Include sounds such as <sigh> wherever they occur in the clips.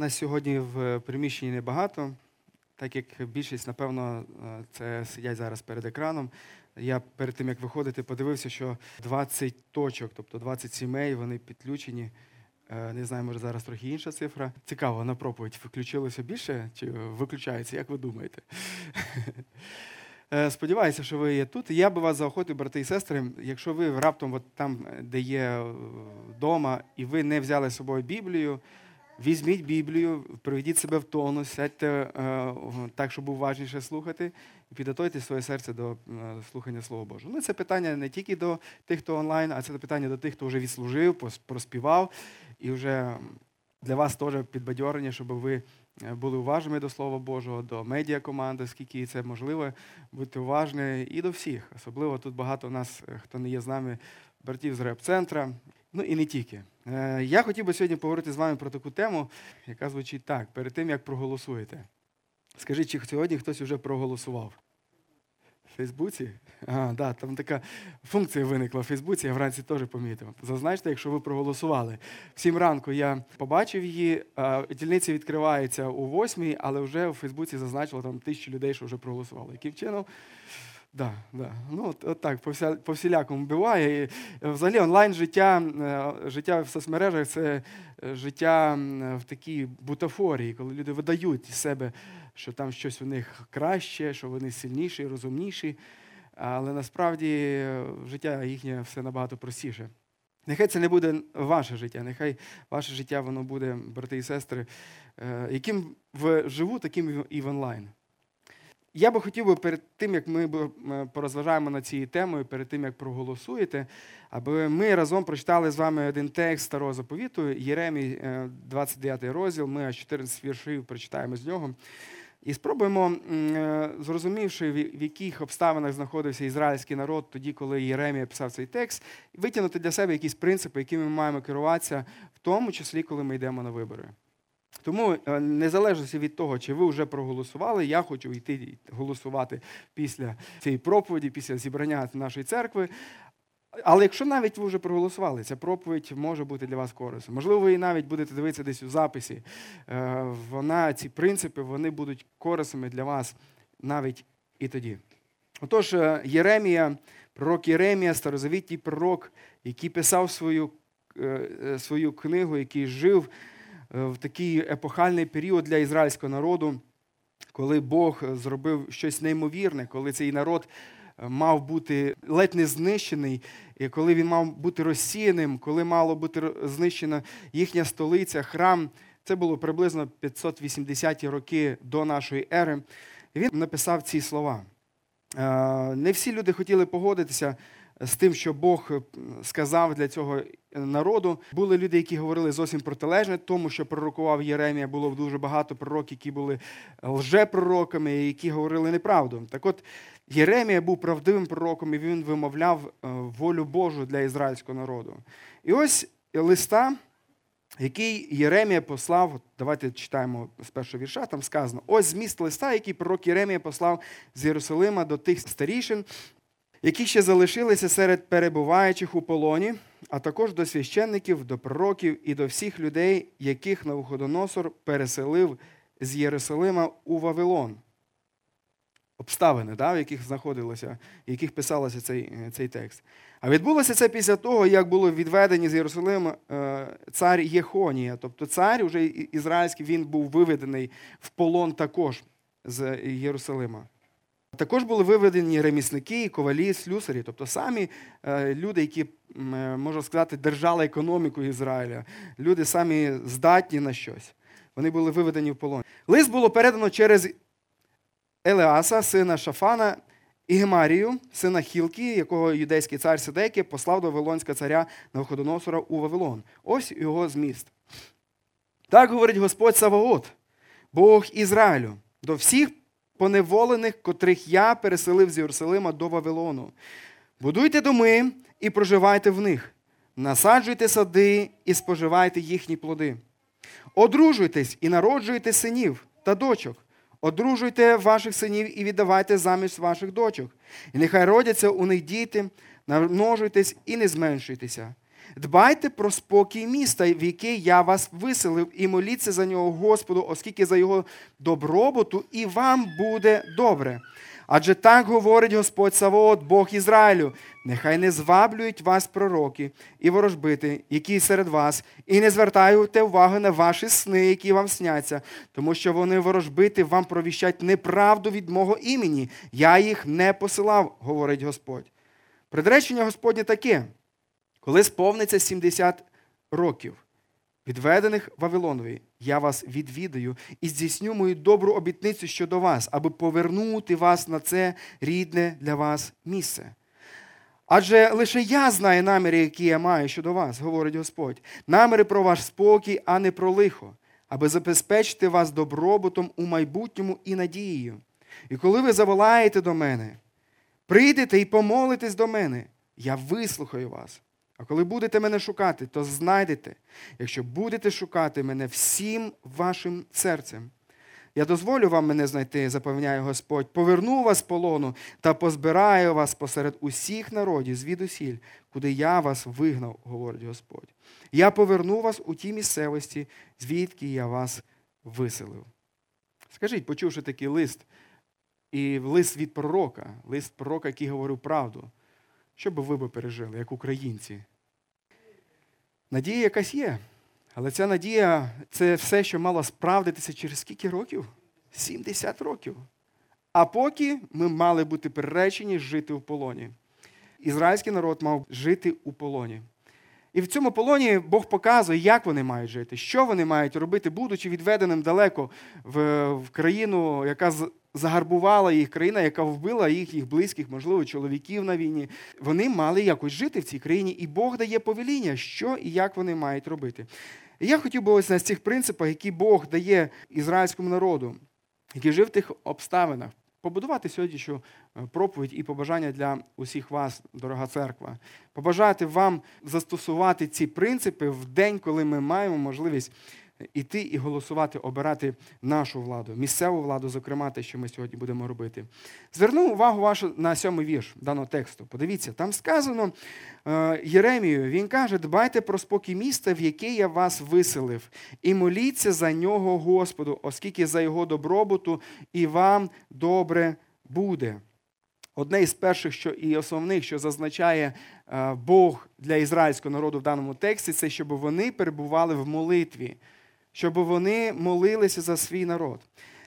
Нас сьогодні в приміщенні небагато, так як більшість, напевно, е, це сидять зараз перед екраном. Я перед тим, як виходити, подивився, що 20 точок, тобто 20 сімей, вони підключені. Е, Не знаю, може зараз трохи інша цифра. Цікаво, на проповідь включилося більше чи виключається, як ви думаєте? <laughs> Е, Сподіваюся, що ви є тут. Я би вас заохотив, брати і сестри, якщо ви раптом от там, де є вдома, і ви не взяли з собою Біблію, візьміть Біблію, приведіть себе в тонус, сядьте е, так, щоб уважніше слухати, і підготуйте своє серце до е, слухання Слова Божого. Ну, це питання не тільки до тих, хто онлайн, а це питання до тих, хто вже відслужив, проспівав, і вже для вас теж підбадьорення, щоб ви е, були уважними до Слова Божого, до медіакоманди, скільки це можливо, будьте уважні і до всіх. Особливо тут багато нас, хто не є з нами, братів з реп-центра. Ну і не тільки. Е, Я хотів би сьогодні поговорити з вами про таку тему, яка звучить так: перед тим, як проголосуєте. Скажіть, чи сьогодні хтось вже проголосував? В Фейсбуці? А, да, там така функція виникла в Фейсбуці, я вранці теж помітив. Зазначте, якщо ви проголосували. В сім ранку я побачив її, дільниця відкривається у восьмій, але вже в Фейсбуці зазначило там тисячу людей, що вже проголосували. Яким чином? Да, да. Ну, от, от так, по, всілякому буває. І, е, взагалі онлайн життя, е, життя в соцмережах це е, життя в такій бутафорії, коли люди видають із себе, що там щось у них краще, що вони сильніші, розумніші. Але насправді життя їхнє все набагато простіше. Нехай це не буде ваше життя, нехай ваше життя воно буде, брати і сестри, яким вживу, таким і в онлайн. Я би хотів би перед тим, як ми порозважаємо над цією темою, перед тим, як проголосуєте, аби ми разом прочитали з вами один текст старого заповіту, Єремій, е, 29 розділ, ми аж 14 віршів прочитаємо з нього. І спробуємо, е, зрозумівши, в яких обставинах знаходився ізраїльський народ тоді, коли Єремія писав цей текст, витягнути для себе якісь принципи, якими ми маємо керуватися, в тому числі, коли ми йдемо на вибори. Тому е, незалежно від того, чи ви вже проголосували, я хочу йти голосувати після цієї проповіді, після зібрання нашої церкви. Але якщо навіть ви вже проголосували, ця проповідь може бути для вас корисною. Можливо, ви і навіть будете дивитися десь у записі. Е, Вона, ці принципи вони будуть корисними для вас навіть і тоді. Отож, е, Єремія, пророк Єремія, старозавітній пророк, який писав свою, свою книгу, який жив в такий епохальний період для ізраїльського народу, коли Бог зробив щось неймовірне, коли цей народ е, мав бути ледь не знищений, і коли він мав бути розсіяним, коли мало бути знищена їхня столиця, храм. Це було приблизно 580-ті роки до нашої ери. Він написав ці слова. Е, Не всі люди хотіли погодитися з тим, що Бог е, сказав для цього народу. Були люди, які говорили зовсім протилежне тому, що пророкував Єремія. Було дуже багато пророків, які були лжепророками, які говорили неправду. Так от Єремія був правдивим пророком, і він вимовляв е, волю Божу для ізраїльського народу. І ось листа, який Єремія послав, давайте читаємо з першого вірша, там сказано: ось зміст листа, який пророк Єремія послав з Єрусалима до тих старішин, які ще залишилися серед перебуваючих у полоні, а також до священників, до пророків і до всіх людей, яких Навуходоносор переселив з Єрусалима у Вавилон. Обставини, да, в яких знаходилося, в яких писалося цей, цей текст. А відбулося це після того, як було відведені з Єрусалима е, цар Єхонія. Тобто цар уже ізраїльський він був виведений в полон також з Єрусалима. Також були виведені ремісники, ковалі, слюсарі, тобто самі е, люди, які, е, можна сказати, держали економіку Ізраїля, люди самі здатні на щось. Вони були виведені в полон. Лист було передано через Елеаса, сина Шафана, і Гемарію, сина Хілки, якого юдейський цар Сидеки послав до Вавилонського царя Навходоносора у Вавилон. Ось його зміст. Так говорить Господь Саваот, Бог Ізраїлю, до всіх поневолених, котрих я переселив з Єрусалима до Вавилону. Будуйте доми і проживайте в них, насаджуйте сади і споживайте їхні плоди. Одружуйтесь і народжуйте синів та дочок. Одружуйте ваших синів і віддавайте заміж ваших дочок. І нехай родяться у них діти, намножуйтесь і не зменшуйтеся. Дбайте про спокій міста, в яке я вас виселив, і моліться за нього Господу, оскільки за його добробуту і вам буде добре. Адже так говорить Господь Савоот, Бог Ізраїлю, нехай не зваблюють вас пророки і ворожбити, які серед вас, і не звертайте уваги на ваші сни, які вам сняться, тому що вони ворожбити вам провіщать неправду від мого імені. Я їх не посилав, говорить Господь. Предречення Господнє таке, коли сповниться 70 років відведених Вавилонові, я вас відвідаю і здійсню мою добру обітницю щодо вас, аби повернути вас на це рідне для вас місце. Адже лише я знаю наміри, які я маю щодо вас, говорить Господь, наміри про ваш спокій, а не про лихо, аби забезпечити вас добробутом у майбутньому і надією. І коли ви заволаєте до мене, прийдете і помолитесь до мене, я вислухаю вас. А коли будете мене шукати, то знайдете, якщо будете шукати мене всім вашим серцем. Я дозволю вам мене знайти, запевняє Господь, поверну вас полону та позбираю вас посеред усіх народів звідусіль, куди я вас вигнав, говорить Господь. Я поверну вас у ті місцевості, звідки я вас виселив. Скажіть, почувши такий лист, і лист від пророка, лист пророка, який говорив правду, що би ви би пережили, як українці? Надія якась є. Але ця надія це все, що мало справдитися через скільки років? 70 років. А поки ми мали бути переречені жити в полоні. Ізраїльський народ мав жити у полоні. І в цьому полоні Бог показує, як вони мають жити, що вони мають робити, будучи відведеним далеко в, в країну, яка загарбувала їх, країна, яка вбила їх, їх близьких, можливо, чоловіків на війні. Вони мали якось жити в цій країні, і Бог дає повеління, що і як вони мають робити. І я хотів би ось на цих принципах, які Бог дає ізраїльському народу, який жив в тих обставинах, побудувати сьогоднішню е, проповідь і побажання для усіх вас, дорога церква. Побажати вам застосувати ці принципи в день, коли ми маємо можливість іти і голосувати, обирати нашу владу, місцеву владу, зокрема, те, що ми сьогодні будемо робити. Зверну увагу вашу на сьомий вірш даного тексту. Подивіться, там сказано е, Єремію, він каже: дбайте про спокій міста, в яке я вас виселив, і моліться за нього Господу, оскільки за його добробуту і вам добре буде. Одне із перших, що і основних, що зазначає е, Бог для ізраїльського народу в даному тексті, це щоб вони перебували в молитві щоб вони молилися за свій народ.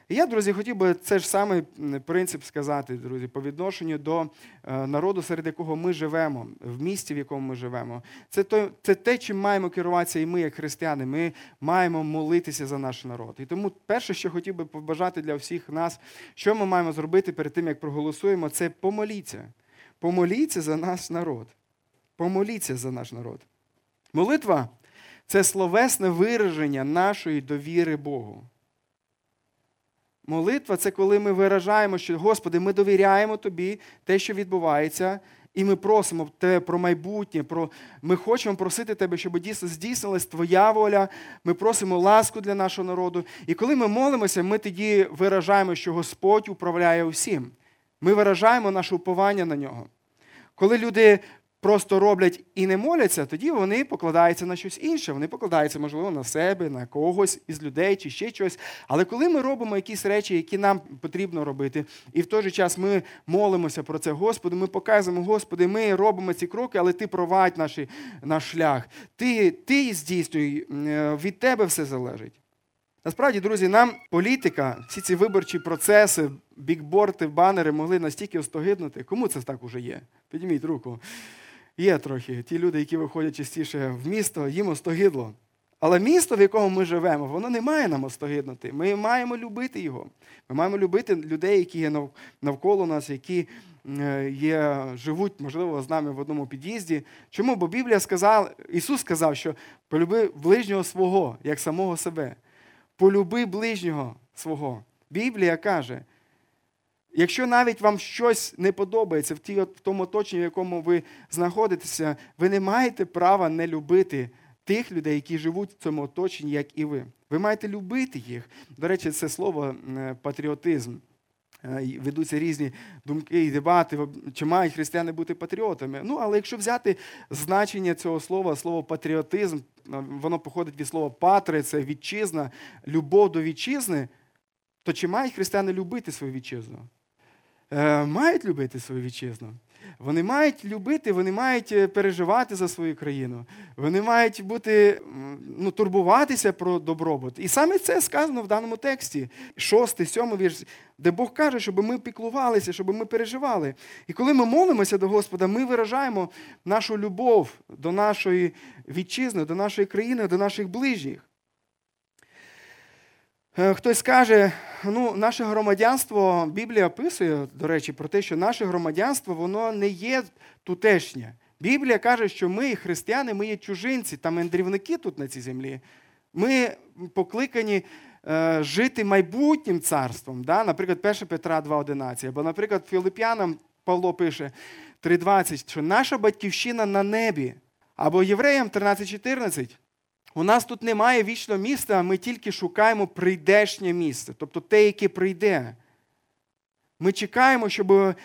І я, друзі, хотів би цей ж самий принцип сказати, друзі, по відношенню до е, народу, серед якого ми живемо, в місті, в якому ми живемо. Це то, це те, чим маємо керуватися і ми, як християни. Ми маємо молитися за наш народ. І тому перше, що хотів би побажати для всіх нас, що ми маємо зробити перед тим, як проголосуємо, це помоліться. Помоліться за наш народ. Помоліться за наш народ. Молитва це словесне вираження нашої довіри Богу. Молитва це коли ми виражаємо, що, Господи, ми довіряємо Тобі те, що відбувається, і ми просимо Тебе про майбутнє. Про... Ми хочемо просити Тебе, щоб дійсно здійснилась Твоя воля. Ми просимо ласку для нашого народу. І коли ми молимося, ми тоді виражаємо, що Господь управляє усім. Ми виражаємо наше уповання на нього. Коли люди просто роблять і не моляться, тоді вони покладаються на щось інше. Вони покладаються, можливо, на себе, на когось із людей чи ще щось. Але коли ми робимо якісь речі, які нам потрібно робити, і в той же час ми молимося про це, Господи, ми показуємо, Господи, ми робимо ці кроки, але Ти провадь наш, наш шлях. Ти, Ти здійснюй, е, від Тебе все залежить. Насправді, друзі, нам політика, всі ці виборчі процеси, бікборти, банери могли настільки остогиднути. Кому це так уже є? Підніміть руку. Є трохи. Ті люди, які виходять частіше в місто, їм остогидло. Але місто, в якому ми живемо, воно не має нам остогиднути. Ми маємо любити його. Ми маємо любити людей, які є навколо нас, які е, є, живуть, можливо, з нами в одному під'їзді. Чому? Бо Біблія сказала, Ісус сказав, що полюби ближнього свого, як самого себе. Полюби ближнього свого. Біблія каже, Якщо навіть вам щось не подобається в тому оточенні, в якому ви знаходитеся, ви не маєте права не любити тих людей, які живуть в цьому оточенні, як і ви. Ви маєте любити їх. До речі, це слово патріотизм. Е, ведуться різні думки і дебати, чи мають християни бути патріотами. Ну, але якщо взяти значення цього слова, слово патріотизм, е, воно походить від слова патри, це вітчизна, любов до вітчизни, то чи мають християни любити свою вітчизну? Е, мають любити свою вітчизну. Вони мають любити, вони мають е, переживати за свою країну, вони мають бути, ну, турбуватися про добробут. І саме це сказано в даному тексті, шостий, сьомий вірш, де Бог каже, щоб ми піклувалися, щоб ми переживали. І коли ми молимося до Господа, ми виражаємо нашу любов до нашої вітчизни, до нашої країни, до наших ближніх. Е, хтось каже, ну, наше громадянство, Біблія описує, до речі, про те, що наше громадянство воно не є тутешнє. Біблія каже, що ми, християни, ми є чужинці та мандрівники тут на цій землі. Ми покликані е, жити майбутнім царством. Да? Наприклад, 1 Петра 2,11. Або, наприклад, Філип'янам Павло пише 3,20, що наша батьківщина на небі. Або євреям 13,14. У нас тут немає вічного міста, ми тільки шукаємо прийдешнє місце, тобто те, яке прийде. Ми чекаємо, щоб е,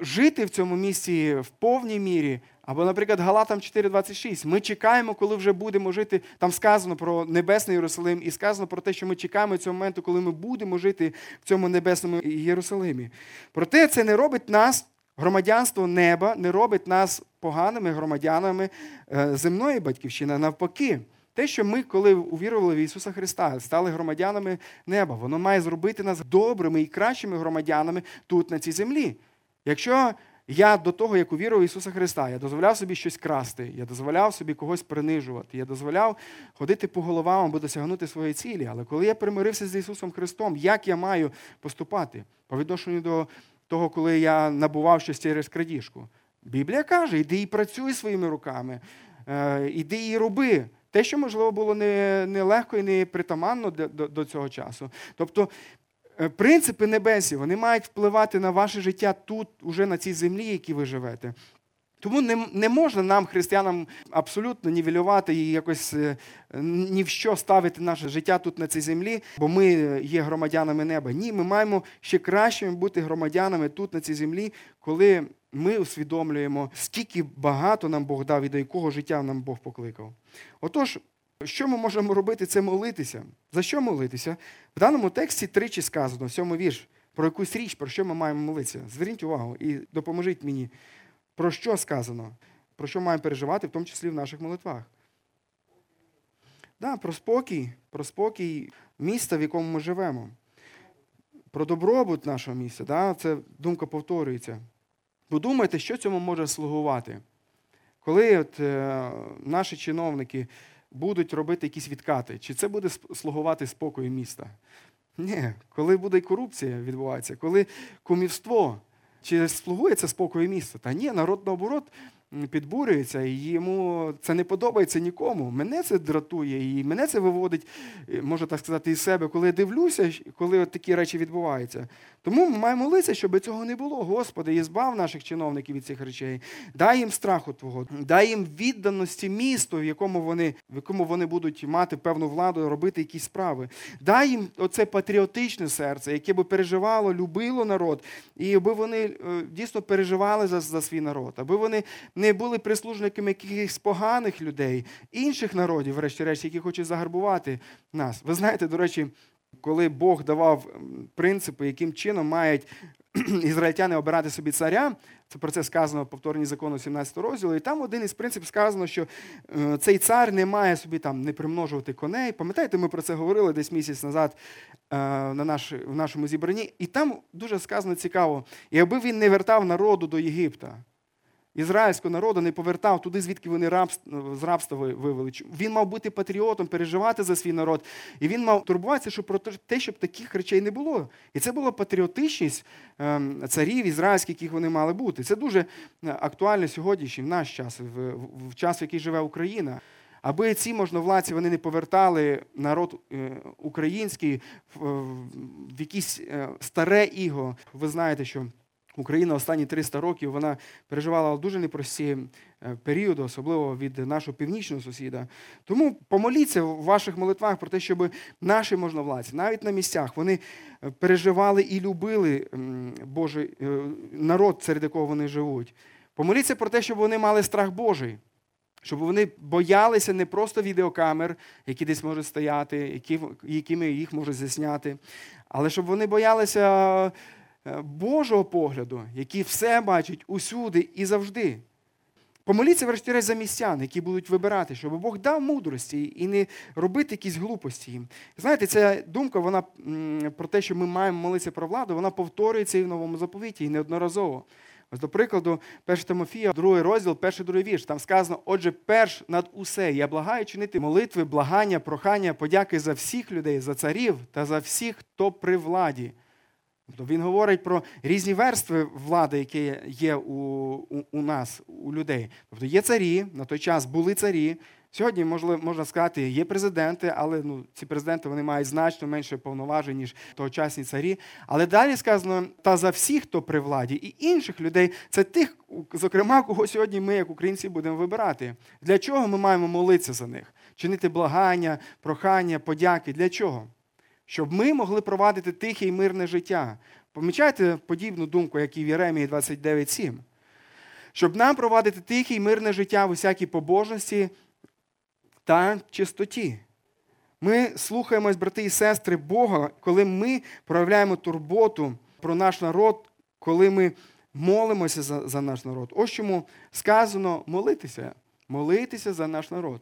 жити в цьому місці в повній мірі. Або, наприклад, Галатам 4,26. Ми чекаємо, коли вже будемо жити. Там сказано про Небесний Єрусалим, і сказано про те, що ми чекаємо цього моменту, коли ми будемо жити в цьому небесному Єрусалимі. Проте це не робить нас, громадянство неба, не робить нас поганими громадянами е, земної батьківщини. Навпаки. Те, що ми, коли увірували в Ісуса Христа, стали громадянами неба, воно має зробити нас добрими і кращими громадянами тут, на цій землі. Якщо я до того, як увірував в Ісуса Христа, я дозволяв собі щось красти, я дозволяв собі когось принижувати, я дозволяв ходити по головам або досягнути своєї цілі. Але коли я примирився з Ісусом Христом, як я маю поступати по відношенню до того, коли я набував щось через крадіжку? Біблія каже: іди і працюй своїми руками, е, іди і роби. Те, що, можливо, було нелегко не і не притаманно до, до, до цього часу. Тобто е, принципи небесі вони мають впливати на ваше життя тут, уже на цій землі, які ви живете. Тому не не можна нам, християнам, абсолютно нівелювати і якось е, ні в що ставити наше життя тут на цій землі, бо ми є громадянами неба. Ні, ми маємо ще кращими бути громадянами тут, на цій землі, коли ми усвідомлюємо, скільки багато нам Бог дав і до якого життя нам Бог покликав. Отож, що ми можемо робити, це молитися. За що молитися? В даному тексті тричі сказано, в цьому вірш, про якусь річ, про що ми маємо молитися. Зверніть увагу і допоможіть мені, про що сказано, про що маємо переживати, в тому числі в наших молитвах. Да, Про спокій, про спокій міста, в якому ми живемо. Про добробут нашого місця. Да? Це думка повторюється. Подумайте, що цьому може слугувати. Коли от, е, наші чиновники будуть робити якісь відкати, чи це буде слугувати спокою міста? Ні, коли буде корупція відбуватися, коли кумівство, чи слугує це спокою місце? Та ні, народ наоборот підбурюється, і йому це не подобається нікому. Мене це дратує, і мене це виводить, е, можна так сказати, із себе, коли я дивлюся, коли от такі речі відбуваються. Тому ми маємо молитися, щоб цього не було. Господи, і збав наших чиновників від цих речей. Дай їм страху Твого, дай їм відданості місту, в якому вони в якому вони будуть мати певну владу, робити якісь справи. Дай їм оце патріотичне серце, яке би переживало, любило народ, і аби вони е, дійсно переживали за, за свій народ, аби вони не були прислужниками якихось поганих людей, інших народів, врешті-решт, які хочуть загарбувати нас. Ви знаєте, до речі, коли Бог давав принципи, яким чином мають <clears throat> ізраїльтяни обирати собі царя, це про це сказано в повторенні закону 17 розділу, і там один із принципів сказано, що е, цей цар не має собі там не примножувати коней. Пам'ятаєте, ми про це говорили десь місяць назад е, на наш, в нашому зібранні, і там дуже сказано цікаво, і аби він не вертав народу до Єгипта ізраїльського народу не повертав туди, звідки вони рабство, з рабства вивели. Він мав бути патріотом, переживати за свій народ. І він мав турбуватися щоб про те, щоб таких речей не було. І це була патріотичність ем, царів ізраїльських, яких вони мали бути. Це дуже е, актуально сьогодні, в наш час, в час, в який живе Україна. Аби ці можновладці вони не повертали народ е, український в якісь е, старе іго. Ви знаєте, що Україна останні 300 років вона переживала дуже непрості е, періоди, особливо від нашого північного сусіда. Тому помоліться в ваших молитвах про те, щоб наші можновладці, навіть на місцях, вони е, переживали і любили Божий е, народ, серед якого вони живуть. Помоліться про те, щоб вони мали страх Божий. Щоб вони боялися не просто відеокамер, які десь можуть стояти, які, якими їх можуть засняти, але щоб вони боялися Божого погляду, який все бачить усюди і завжди. Помоліться, врешті-решт, за містян, які будуть вибирати, щоб Бог дав мудрості і не робити якісь глупості їм. Знаєте, ця думка вона про те, що ми маємо молитися про владу, вона повторюється і в новому заповіті, і неодноразово. Ось, до прикладу, 1 Тимофія, другий розділ, перший другий вірш. Там сказано, отже, перш над усе я благаю чинити молитви, благання, прохання, подяки за всіх людей, за царів та за всіх, хто при владі. Тобто Він говорить про різні верстви влади, які є у, у, у нас, у людей. Тобто є царі, на той час були царі. Сьогодні можливо, можна сказати, є президенти, але ну, ці президенти вони мають значно менше повноважень, ніж тогочасні царі. Але далі сказано, та за всіх, хто при владі, і інших людей, це тих, зокрема, кого сьогодні ми, як українці, будемо вибирати. Для чого ми маємо молитися за них? Чинити благання, прохання, подяки. Для чого? Щоб ми могли провадити тихе і мирне життя. Помічайте подібну думку, як і в Єремії 29.7. Щоб нам провадити тихе і мирне життя в усякій побожності та чистоті. Ми слухаємось, брати і сестри, Бога, коли ми проявляємо турботу про наш народ, коли ми молимося за, за наш народ. Ось чому сказано молитися, молитися за наш народ.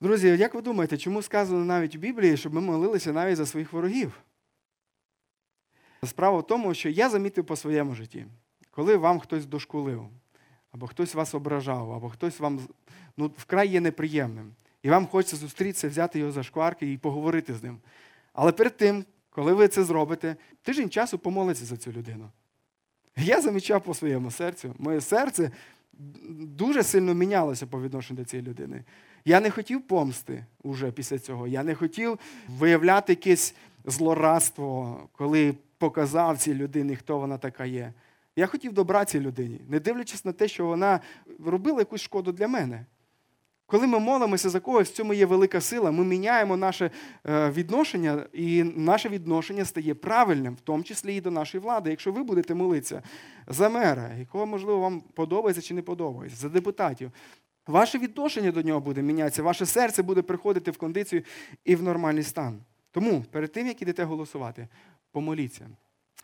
Друзі, як ви думаєте, чому сказано навіть у Біблії, щоб ми молилися навіть за своїх ворогів? Справа в тому, що я замітив по своєму житті, коли вам хтось дошкулив, або хтось вас ображав, або хтось вам ну, вкрай є неприємним, і вам хочеться зустрітися, взяти його за шкварки і поговорити з ним. Але перед тим, коли ви це зробите, тиждень часу помолиться за цю людину. Я замічав по своєму серцю, моє серце дуже сильно мінялося по відношенню до цієї людини. Я не хотів помсти уже після цього. Я не хотів виявляти якесь злорадство, коли показав цій людині, хто вона така є. Я хотів добра цій людині, не дивлячись на те, що вона робила якусь шкоду для мене. Коли ми молимося за когось, в цьому є велика сила, ми міняємо наше е, відношення, і наше відношення стає правильним, в тому числі і до нашої влади. Якщо ви будете молитися за мера, якого, можливо, вам подобається чи не подобається, за депутатів, Ваше відношення до нього буде мінятися, ваше серце буде приходити в кондицію і в нормальний стан. Тому перед тим, як ідете голосувати, помоліться.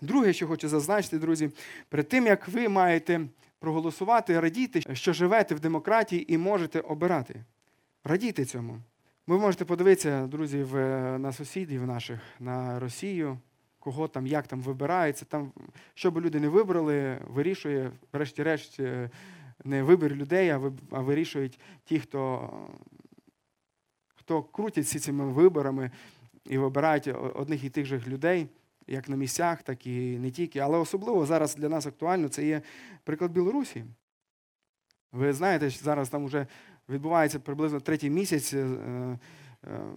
Друге, що хочу зазначити, друзі, перед тим, як ви маєте проголосувати, радійте, що живете в демократії і можете обирати. Радійте цьому. Ви можете подивитися, друзі, на сусідів наших, на Росію, кого там, як там вибирається. Там, Що би люди не вибрали, вирішує, врешті-решт, е, не вибір людей, а вирішують ті, хто хто крутять всі цими виборами і вибирають одних і тих же людей, як на місцях, так і не тільки. Але особливо зараз для нас актуально це є приклад Білорусі. Ви знаєте, що зараз там вже відбувається приблизно третій місяць. Е, е,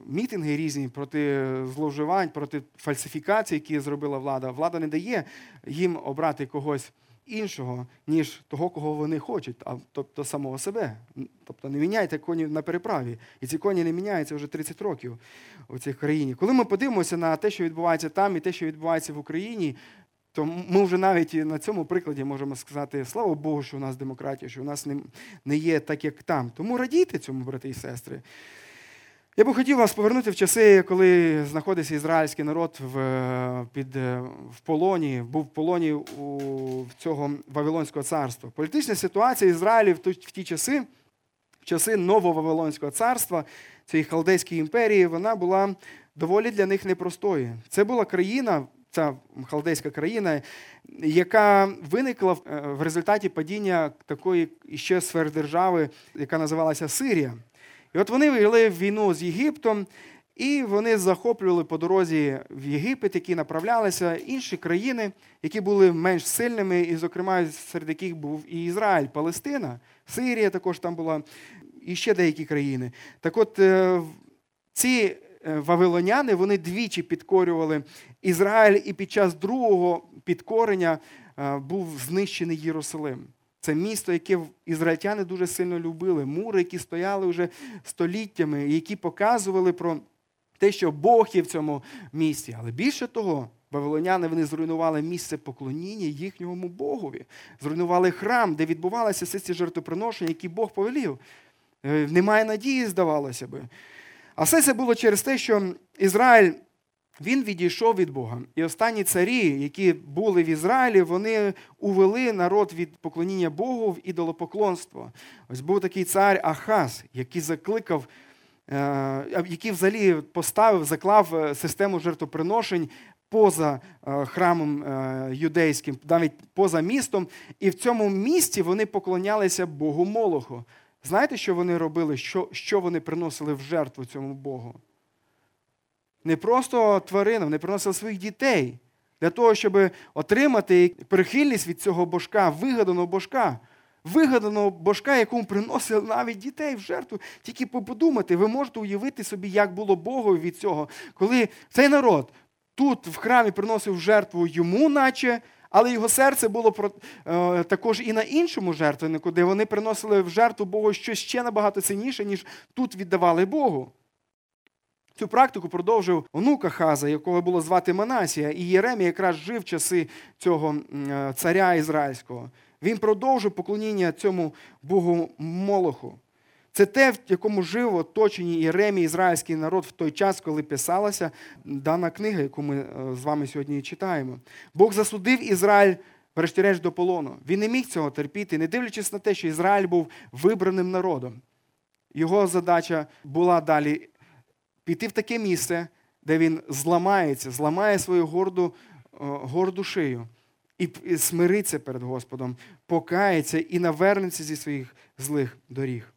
мітинги різні проти зловживань, проти фальсифікацій, які зробила влада. Влада не дає їм обрати когось іншого, ніж того, кого вони хочуть, а тобто самого себе. Тобто не міняйте коні на переправі. І ці коні не міняються вже 30 років у цій країні. Коли ми подивимося на те, що відбувається там, і те, що відбувається в Україні, то ми вже навіть на цьому прикладі можемо сказати, слава Богу, що у нас демократія, що у нас не є так, як там. Тому радійте цьому, брати і сестри. Я би хотів вас повернути в часи, коли знаходився ізраїльський народ в під, в полоні, був в полоні у цього Вавилонського царства. Політична ситуація Ізраїлі в ті часи, в часи нового Вавилонського царства, цієї халдейської імперії, вона була доволі для них непростою. Це була країна, ця халдейська країна, яка виникла в результаті падіння такої ще сфердержави, яка називалася Сирія. І от вони вели війну з Єгиптом, і вони захоплювали по дорозі в Єгипет, які направлялися інші країни, які були менш сильними, і, зокрема, серед яких був і Ізраїль, Палестина, Сирія також там була, і ще деякі країни. Так от е, ці е, вавилоняни вони двічі підкорювали Ізраїль, і під час другого підкорення е, був знищений Єрусалим. Це місто, яке ізраїльтяни дуже сильно любили. Мури, які стояли вже століттями, які показували про те, що Бог є в цьому місті. Але більше того, Вавилоняни вони зруйнували місце поклоніння їхньому Богові, зруйнували храм, де відбувалися всі ці жертвоприношення, які Бог повелів. Е, немає надії, здавалося би. А все це було через те, що Ізраїль він відійшов від Бога. І останні царі, які були в Ізраїлі, вони увели народ від поклоніння Богу в ідолопоклонство. Ось був такий цар Ахаз, який закликав, е, який взагалі поставив, заклав е, систему жертвоприношень поза е, храмом юдейським, навіть поза містом. І в цьому місті вони поклонялися Богу Молоху. Знаєте, що вони робили? Що, Що вони приносили в жертву цьому Богу? Не просто тваринам, не приносили своїх дітей для того, щоб отримати прихильність від цього божка, вигаданого божка, вигаданого божка, якому приносили навіть дітей в жертву. Тільки подумати, ви можете уявити собі, як було Богу від цього, коли цей народ тут в храмі приносив жертву йому, наче. Але його серце було е, також і на іншому жертвеннику, де вони приносили в жертву Богу щось ще набагато цінніше, ніж тут віддавали Богу. Цю практику продовжив онука Хаза, якого було звати Манасія, і Єремія якраз жив в часи цього е, царя ізраїльського. Він продовжив поклоніння цьому Богу Молоху. Це те, в якому жив оточені Єремій, ізраїльський народ в той час, коли писалася дана книга, яку ми е, з вами сьогодні читаємо. Бог засудив Ізраїль, врешті-решт, до полону. Він не міг цього терпіти, не дивлячись на те, що Ізраїль був вибраним народом. Його задача була далі піти в таке місце, де він зламається, зламає свою горду, горду шию і смириться перед Господом, покається і навернеться зі своїх злих доріг.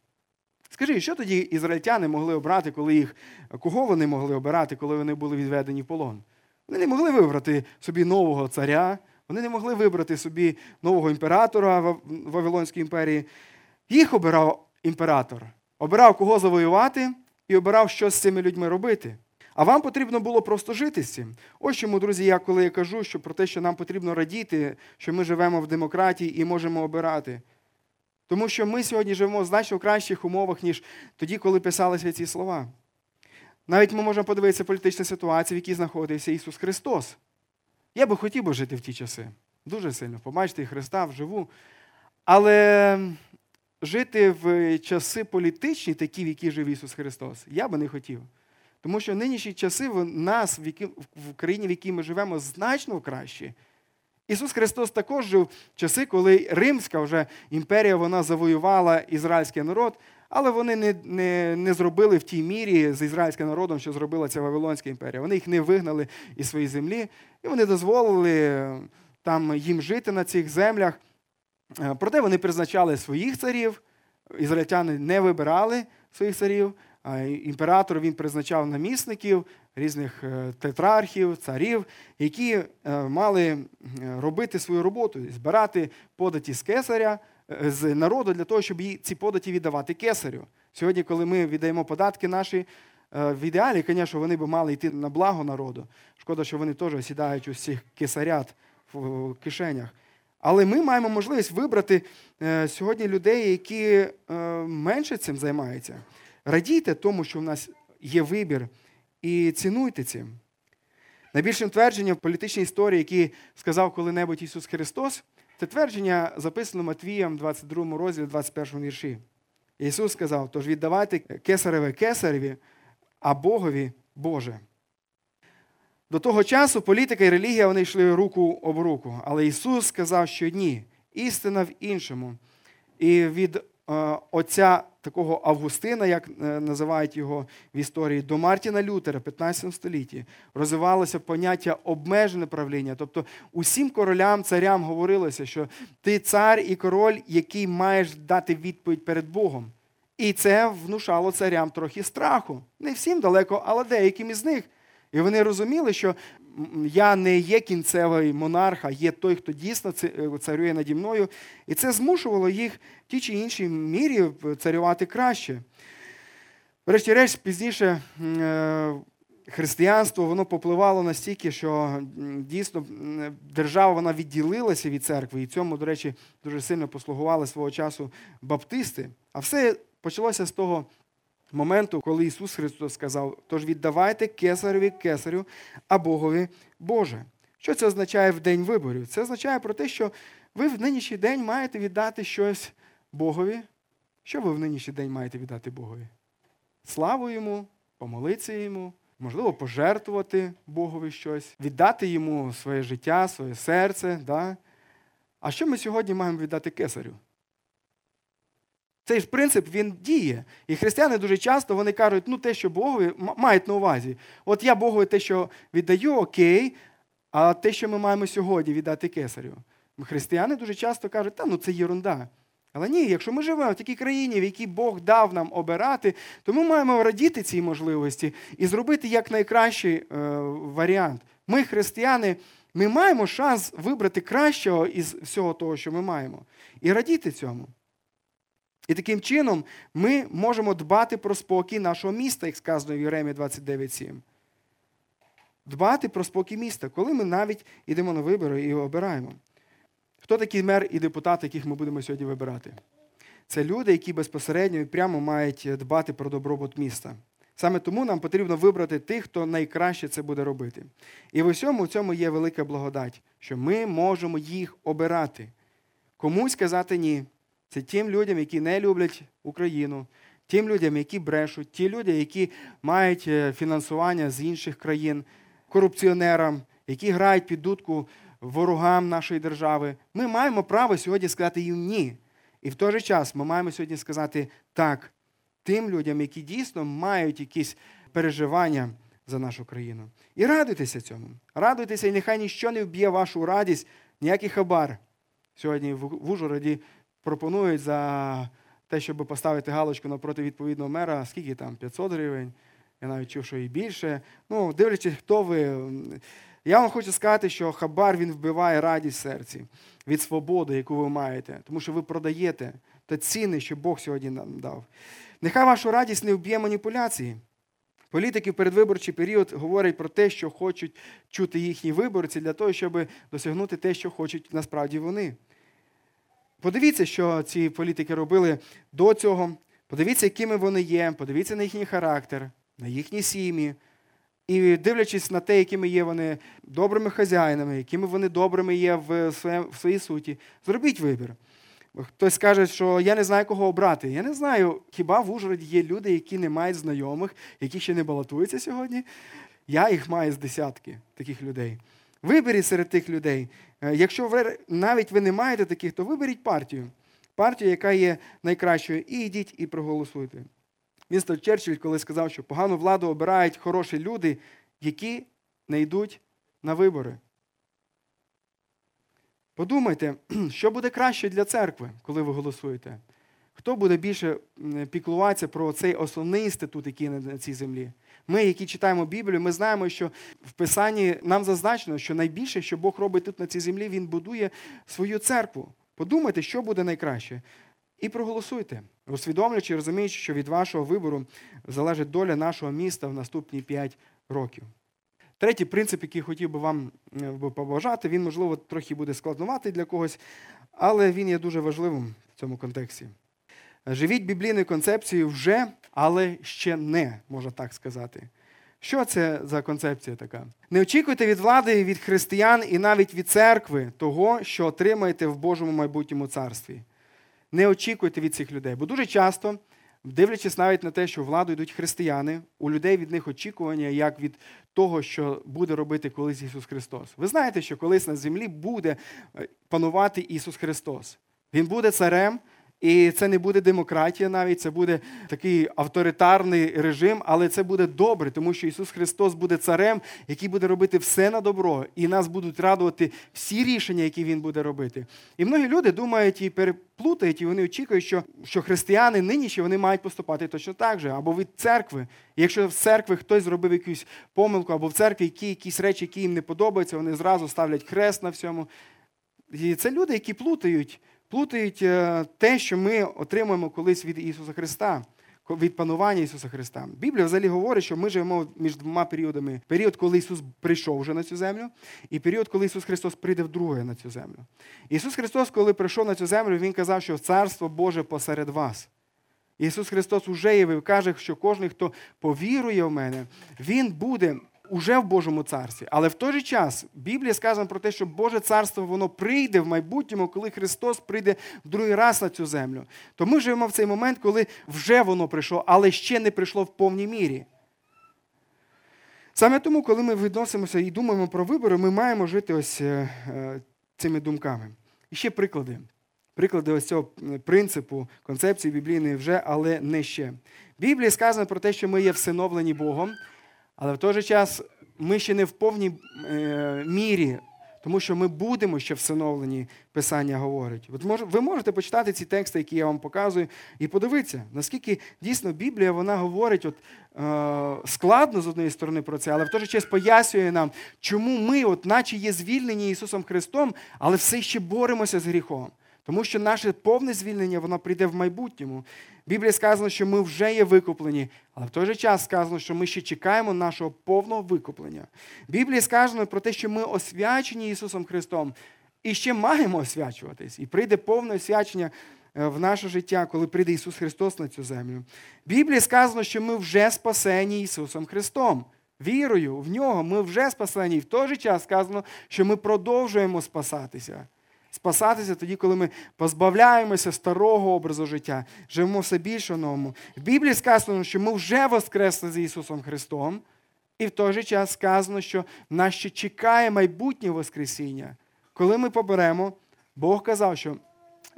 Скажи, що тоді ізраїльтяни могли обрати, коли їх, кого вони могли обирати, коли вони були відведені в полон? Вони не могли вибрати собі нового царя, вони не могли вибрати собі нового імператора в Вавилонській імперії. Їх обирав імператор, обирав кого завоювати і обирав, що з цими людьми робити. А вам потрібно було просто жити з цим. Ось чому, друзі, я коли я кажу, що про те, що нам потрібно радіти, що ми живемо в демократії і можемо обирати. Тому що ми сьогодні живемо в значно кращих умовах, ніж тоді, коли писалися ці слова. Навіть ми можемо подивитися політичну ситуацію, в якій знаходився Ісус Христос. Я би хотів би жити в ті часи. Дуже сильно побачити Христа вживу. Але жити в часи політичні, такі, в які жив Ісус Христос, я би не хотів. Тому що нинішні часи в нас, в, які, в країні, в якій ми живемо, значно краще. Ісус Христос також жив в часи, коли Римська вже імперія вона завоювала ізраїльський народ, але вони не не, не зробили в тій мірі з ізраїльським народом, що зробила ця Вавилонська імперія. Вони їх не вигнали із своєї землі, і вони дозволили там їм жити на цих землях. Е, проте вони призначали своїх царів, ізраїльтяни не вибирали своїх царів. Імператор він призначав намісників, різних е, тетрархів, царів, які е, мали робити свою роботу, збирати податі з кесаря, з народу для того, щоб ці податі віддавати кесарю. Сьогодні, коли ми віддаємо податки наші, в ідеалі, звісно, вони б мали йти на благо народу. Шкода, що вони теж сідають у цих кесарят в кишенях. Але ми маємо можливість вибрати е, сьогодні людей, які е, менше цим займаються. Радійте тому, що в нас є вибір, і цінуйте цим. Найбільшим твердженням в політичній історії, яке сказав коли-небудь Ісус Христос, це твердження записано Матвієм, 22 розділі, 21 вірші. Ісус сказав: тож віддавайте кесареве кесареві, а Богові Боже. До того часу політика і релігія вони йшли руку об руку. Але Ісус сказав, що ні, істина в іншому. І від е, отця такого Августина, як е, називають його в історії, до Мартіна Лютера в 15 столітті розвивалося поняття обмежене правління. Тобто усім королям, царям говорилося, що ти цар і король, який маєш дати відповідь перед Богом. І це внушало царям трохи страху. Не всім далеко, але деяким із них. І вони розуміли, що я не є кінцевий монарх, а є той, хто дійсно е, царює наді мною. І це змушувало їх в тій чи іншій мірі царювати краще. Врешті-решт, пізніше е, християнство воно попливало настільки, що дійсно держава вона відділилася від церкви, і цьому, до речі, дуже сильно послугували свого часу баптисти. А все почалося з того моменту, коли Ісус Христос сказав: тож віддавайте кесареві кесарю, а Богові Боже. Що це означає в день виборів? Це означає про те, що ви в нинішній день маєте віддати щось Богові. Що ви в нинішній день маєте віддати Богові? Славу йому, помолитися йому, можливо, пожертвувати Богові щось, віддати йому своє життя, своє серце. Да? А що ми сьогодні маємо віддати кесарю? Цей ж принцип він діє. І християни дуже часто вони кажуть, ну те, що Богові мають на увазі. От я Богові те, що віддаю, окей, а те, що ми маємо сьогодні віддати кесарю. Християни дуже часто кажуть, та ну це єрунда. Але ні, якщо ми живемо в такій країні, в якій Бог дав нам обирати, то ми маємо радіти цій можливості і зробити якнайкращий е, варіант. Ми, християни, ми маємо шанс вибрати кращого із всього того, що ми маємо, і радіти цьому. І таким чином ми можемо дбати про спокій нашого міста, як сказано в Єремі 29.7. Дбати про спокій міста, коли ми навіть йдемо на вибори і обираємо. Хто такий мер і депутат, яких ми будемо сьогодні вибирати? Це люди, які безпосередньо і прямо мають дбати про добробут міста. Саме тому нам потрібно вибрати тих, хто найкраще це буде робити. І в усьому цьому є велика благодать, що ми можемо їх обирати. Комусь сказати ні. Це тим людям, які не люблять Україну, тим людям, які брешуть, ті люди, які мають е, фінансування з інших країн, корупціонерам, які грають під дудку ворогам нашої держави. Ми маємо право сьогодні сказати їм ні. І в той же час ми маємо сьогодні сказати так тим людям, які дійсно мають якісь переживання за нашу країну. І радуйтеся цьому. Радуйтеся, і нехай ніщо не вб'є вашу радість, ніякий хабар. Сьогодні в Ужгороді пропонують за те, щоб поставити галочку напроти відповідного мера, скільки там 500 гривень. Я навіть чув, що і більше. Ну, дивлячись, хто ви. Я вам хочу сказати, що хабар він вбиває радість в серці від свободи, яку ви маєте, тому що ви продаєте те ціни, що Бог сьогодні нам дав. Нехай вашу радість не вб'є маніпуляції. Політики в передвиборчий період говорять про те, що хочуть чути їхні виборці, для того, щоб досягнути те, що хочуть насправді вони. Подивіться, що ці політики робили до цього. Подивіться, якими вони є, подивіться на їхній характер, на їхні сім'ї. І дивлячись на те, якими є вони добрими хазяїнами, якими вони добрими є в своїй суті, зробіть вибір. Хтось скаже, що я не знаю, кого обрати. Я не знаю, хіба в Ужгороді є люди, які не мають знайомих, які ще не балотуються сьогодні. Я їх маю з десятки таких людей. Виберіть серед тих людей. Е, якщо навіть ви не маєте таких, то виберіть партію. Партію, яка є найкращою, і йдіть і проголосуйте. Містер Черчилль, коли сказав, що погану владу обирають хороші люди, які не йдуть на вибори. Подумайте, <clears throat> що буде краще для церкви, коли ви голосуєте? Хто буде більше піклуватися про цей основний інститут, який на цій землі? Ми, які читаємо Біблію, ми знаємо, що в Писанні нам зазначено, що найбільше, що Бог робить тут на цій землі, Він будує свою церкву. Подумайте, що буде найкраще. І проголосуйте, усвідомлюючи, розуміючи, що від вашого вибору залежить доля нашого міста в наступні 5 років. Третій принцип, який хотів би вам е, побажати, він, можливо, трохи буде складнуватий для когось, але він є дуже важливим в цьому контексті. Живіть біблійною концепцією вже, але ще не, можна так сказати. Що це за концепція така? Не очікуйте від влади, від християн і навіть від церкви того, що отримаєте в Божому майбутньому царстві. Не очікуйте від цих людей. Бо дуже часто, дивлячись навіть на те, що владу йдуть християни, у людей від них очікування, як від того, що буде робити колись Ісус Христос. Ви знаєте, що колись на землі буде е, панувати Ісус Христос. Він буде царем. І це не буде демократія навіть, це буде такий авторитарний режим, але це буде добре, тому що Ісус Христос буде царем, який буде робити все на добро, і нас будуть радувати всі рішення, які Він буде робити. І многі люди думають і переплутають, і вони очікують, що що християни нинішні вони мають поступати точно так же, або від церкви. І якщо в церкві хтось зробив якусь помилку, або в церкві які, якісь речі, які їм не подобаються, вони зразу ставлять хрест на всьому. І це люди, які плутають плутають е, те, що ми отримуємо колись від Ісуса Христа. від панування Ісуса Христа. Біблія взагалі говорить, що ми живемо між двома періодами: період, коли Ісус прийшов вже на цю землю, і період, коли Ісус Христос прийде вдруге на цю землю. Ісус Христос, коли прийшов на цю землю, Він казав, що Царство Боже посеред вас. Ісус Христос уже явив, каже, що кожен, хто повірує в мене, Він буде уже в Божому царстві. Але в той же час Біблія сказано про те, що Боже царство воно прийде в майбутньому, коли Христос прийде в другий раз на цю землю. То ми живемо в цей момент, коли вже воно прийшло, але ще не прийшло в повній мірі. Саме тому, коли ми відносимося і думаємо про вибори, ми маємо жити ось е, е, цими думками. І ще приклади. Приклади ось цього принципу, концепції біблійної вже, але не ще. В Біблії сказано про те, що ми є всиновлені Богом. Але в той же час ми ще не в повній е, мірі, тому що ми будемо ще всиновлені, Писання говорить. Ви можете почитати ці тексти, які я вам показую, і подивитися, наскільки дійсно Біблія вона говорить от, е, складно з однієї сторони про це, але в той же час пояснює нам, чому ми, от, наче є звільнені Ісусом Христом, але все ще боремося з гріхом. Тому що наше повне звільнення воно прийде в майбутньому. Біблія сказано, що ми вже є викуплені, але в той же час сказано, що ми ще чекаємо нашого повного викуплення. В Біблії сказано про те, що ми освячені Ісусом Христом і ще маємо освячуватись. І прийде повне освячення е, в наше життя, коли прийде Ісус Христос на цю землю. В Біблії сказано, що ми вже спасені Ісусом Христом. Вірою в нього ми вже спасені. І в той же час сказано, що ми продовжуємо спасатися спасатися тоді, коли ми позбавляємося старого образу життя, живемо все більше новому. В Біблії сказано, що ми вже воскресли з Ісусом Христом, і в той же час сказано, що нас ще чекає майбутнє Воскресіння. Коли ми поберемо, Бог казав, що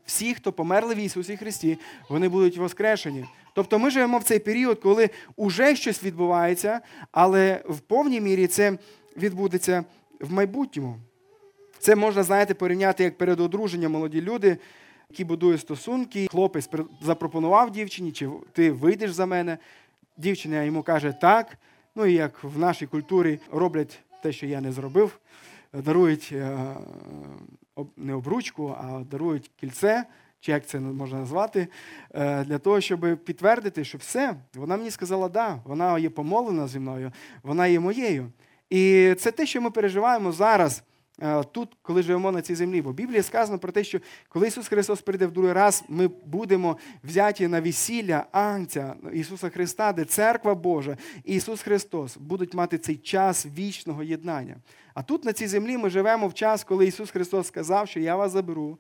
всі, хто померли в Ісусі Христі, вони будуть воскрешені. Тобто ми живемо в цей період, коли вже щось відбувається, але в повній мірі це відбудеться в майбутньому. Це можна, знаєте, порівняти як перед одруженням молоді люди, які будують стосунки. Хлопець запропонував дівчині, чи ти вийдеш за мене. Дівчина йому каже так. Ну і як в нашій культурі роблять те, що я не зробив, дарують е, не обручку, а дарують кільце, чи як це можна назвати, е, для того, щоб підтвердити, що все, вона мені сказала, да, вона є помолена зі мною, вона є моєю. І це те, що ми переживаємо зараз. Е, тут, коли живемо на цій землі. Бо в Біблії сказано про те, що коли Ісус Христос прийде в другий раз, ми будемо взяті на весілля Анця Ісуса Христа, де церква Божа і Ісус Христос будуть мати цей час вічного єднання. А тут на цій землі ми живемо в час, коли Ісус Христос сказав, що я вас заберу,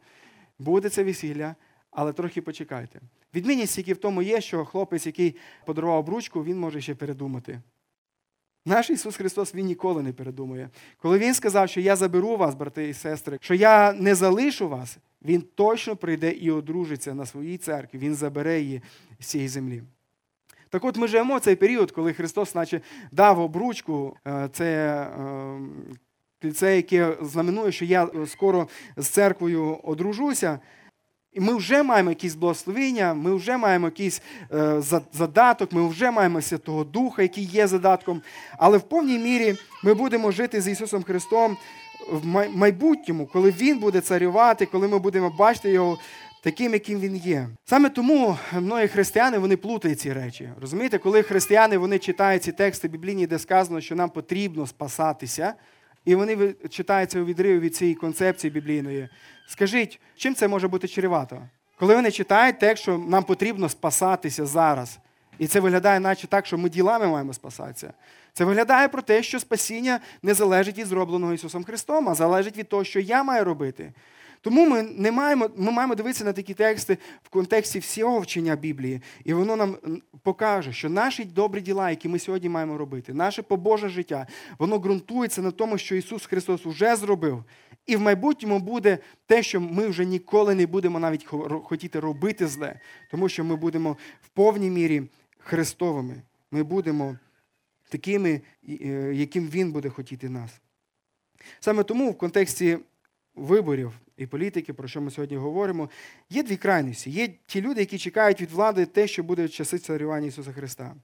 буде це весілля, але трохи почекайте. Відмінність тільки в тому є, що хлопець, який подарував обручку, він може ще передумати. Наш Ісус Христос Він ніколи не передумує. Коли Він сказав, що я заберу вас, брати і сестри, що я не залишу вас, Він точно прийде і одружиться на своїй церкві, Він забере її з цієї землі. Так от ми живемо цей період, коли Христос, наче дав обручку, е, це кільце, яке знаменує, що я скоро з церквою одружуся. І ми вже маємо якісь благословення, ми вже маємо якийсь е, задаток, ми вже маємо Святого Духа, який є задатком. Але в повній мірі ми будемо жити з Ісусом Христом в майбутньому, коли Він буде царювати, коли ми будемо бачити Його таким, яким Він є. Саме тому многі християни вони плутають ці речі. Розумієте, коли християни вони читають ці тексти біблійні, де сказано, що нам потрібно спасатися. І вони читаються у відриві від цієї концепції біблійної. Скажіть, чим це може бути чревато? Коли вони читають текст, що нам потрібно спасатися зараз. І це виглядає, наче так, що ми ділами маємо спасатися. Це виглядає про те, що спасіння не залежить від зробленого Ісусом Христом, а залежить від того, що я маю робити. Тому ми не маємо ми маємо дивитися на такі тексти в контексті всього вчення Біблії, і воно нам покаже, що наші добрі діла, які ми сьогодні маємо робити, наше побоже життя, воно ґрунтується на тому, що Ісус Христос вже зробив. І в майбутньому буде те, що ми вже ніколи не будемо навіть хотіти робити зле, тому що ми будемо в повній мірі Христовими. Ми будемо такими, е, яким Він буде хотіти нас. Саме тому в контексті виборів і політики, про що ми сьогодні говоримо, є дві крайності. Є ті люди, які чекають від влади те, що буде часи царювання Ісуса Христа.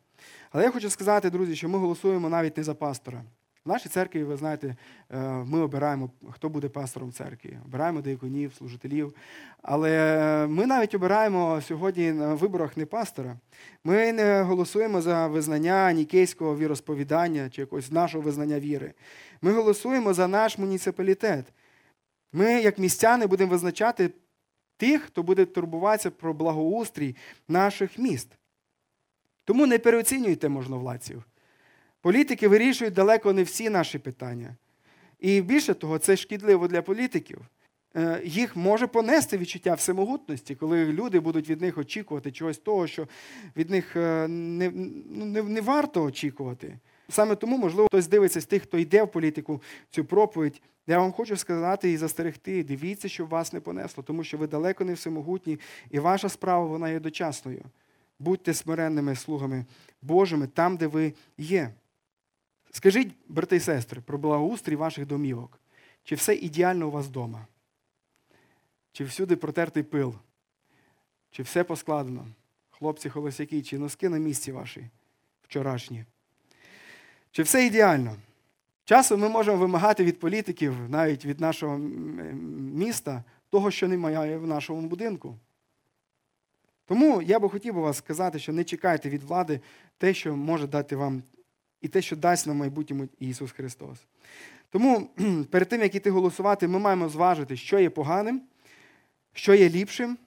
Але я хочу сказати, друзі, що ми голосуємо навіть не за пастора, В нашій церкві, ви знаєте, е, ми обираємо, хто буде пастором церкви, обираємо деяконів, служителів. Але ми навіть обираємо сьогодні на виборах не пастора. Ми не голосуємо за визнання нікейського віросповідання чи якогось нашого визнання віри. Ми голосуємо за наш муніципалітет. Ми, як містяни, будемо визначати тих, хто буде турбуватися про благоустрій наших міст. Тому не переоцінюйте можновладців. Політики вирішують далеко не всі наші питання. І більше того, це шкідливо для політиків. Е, їх може понести відчуття всемогутності, коли люди будуть від них очікувати чогось того, що від них е, не, ну, не, не варто очікувати. Саме тому, можливо, хтось дивиться з тих, хто йде в політику цю проповідь. Я вам хочу сказати і застерегти, дивіться, щоб вас не понесло, тому що ви далеко не всемогутні, і ваша справа вона є дочасною. Будьте смиренними слугами Божими там, де ви є. Скажіть, брати і сестри, про благоустрій ваших домівок. Чи все ідеально у вас вдома? Чи всюди протертий пил? Чи все поскладено? Хлопці холосяки, чи носки на місці ваші вчорашні? Чи все ідеально? Часом ми можемо вимагати від політиків, навіть від нашого міста, того, що немає в нашому будинку. Тому я би хотів би вас сказати, що не чекайте від влади те, що може дати вам, і те, що дасть нам майбутньому Ісус Христос. Тому <clears throat> перед тим, як іти голосувати, ми маємо зважити, що є поганим, що є ліпшим,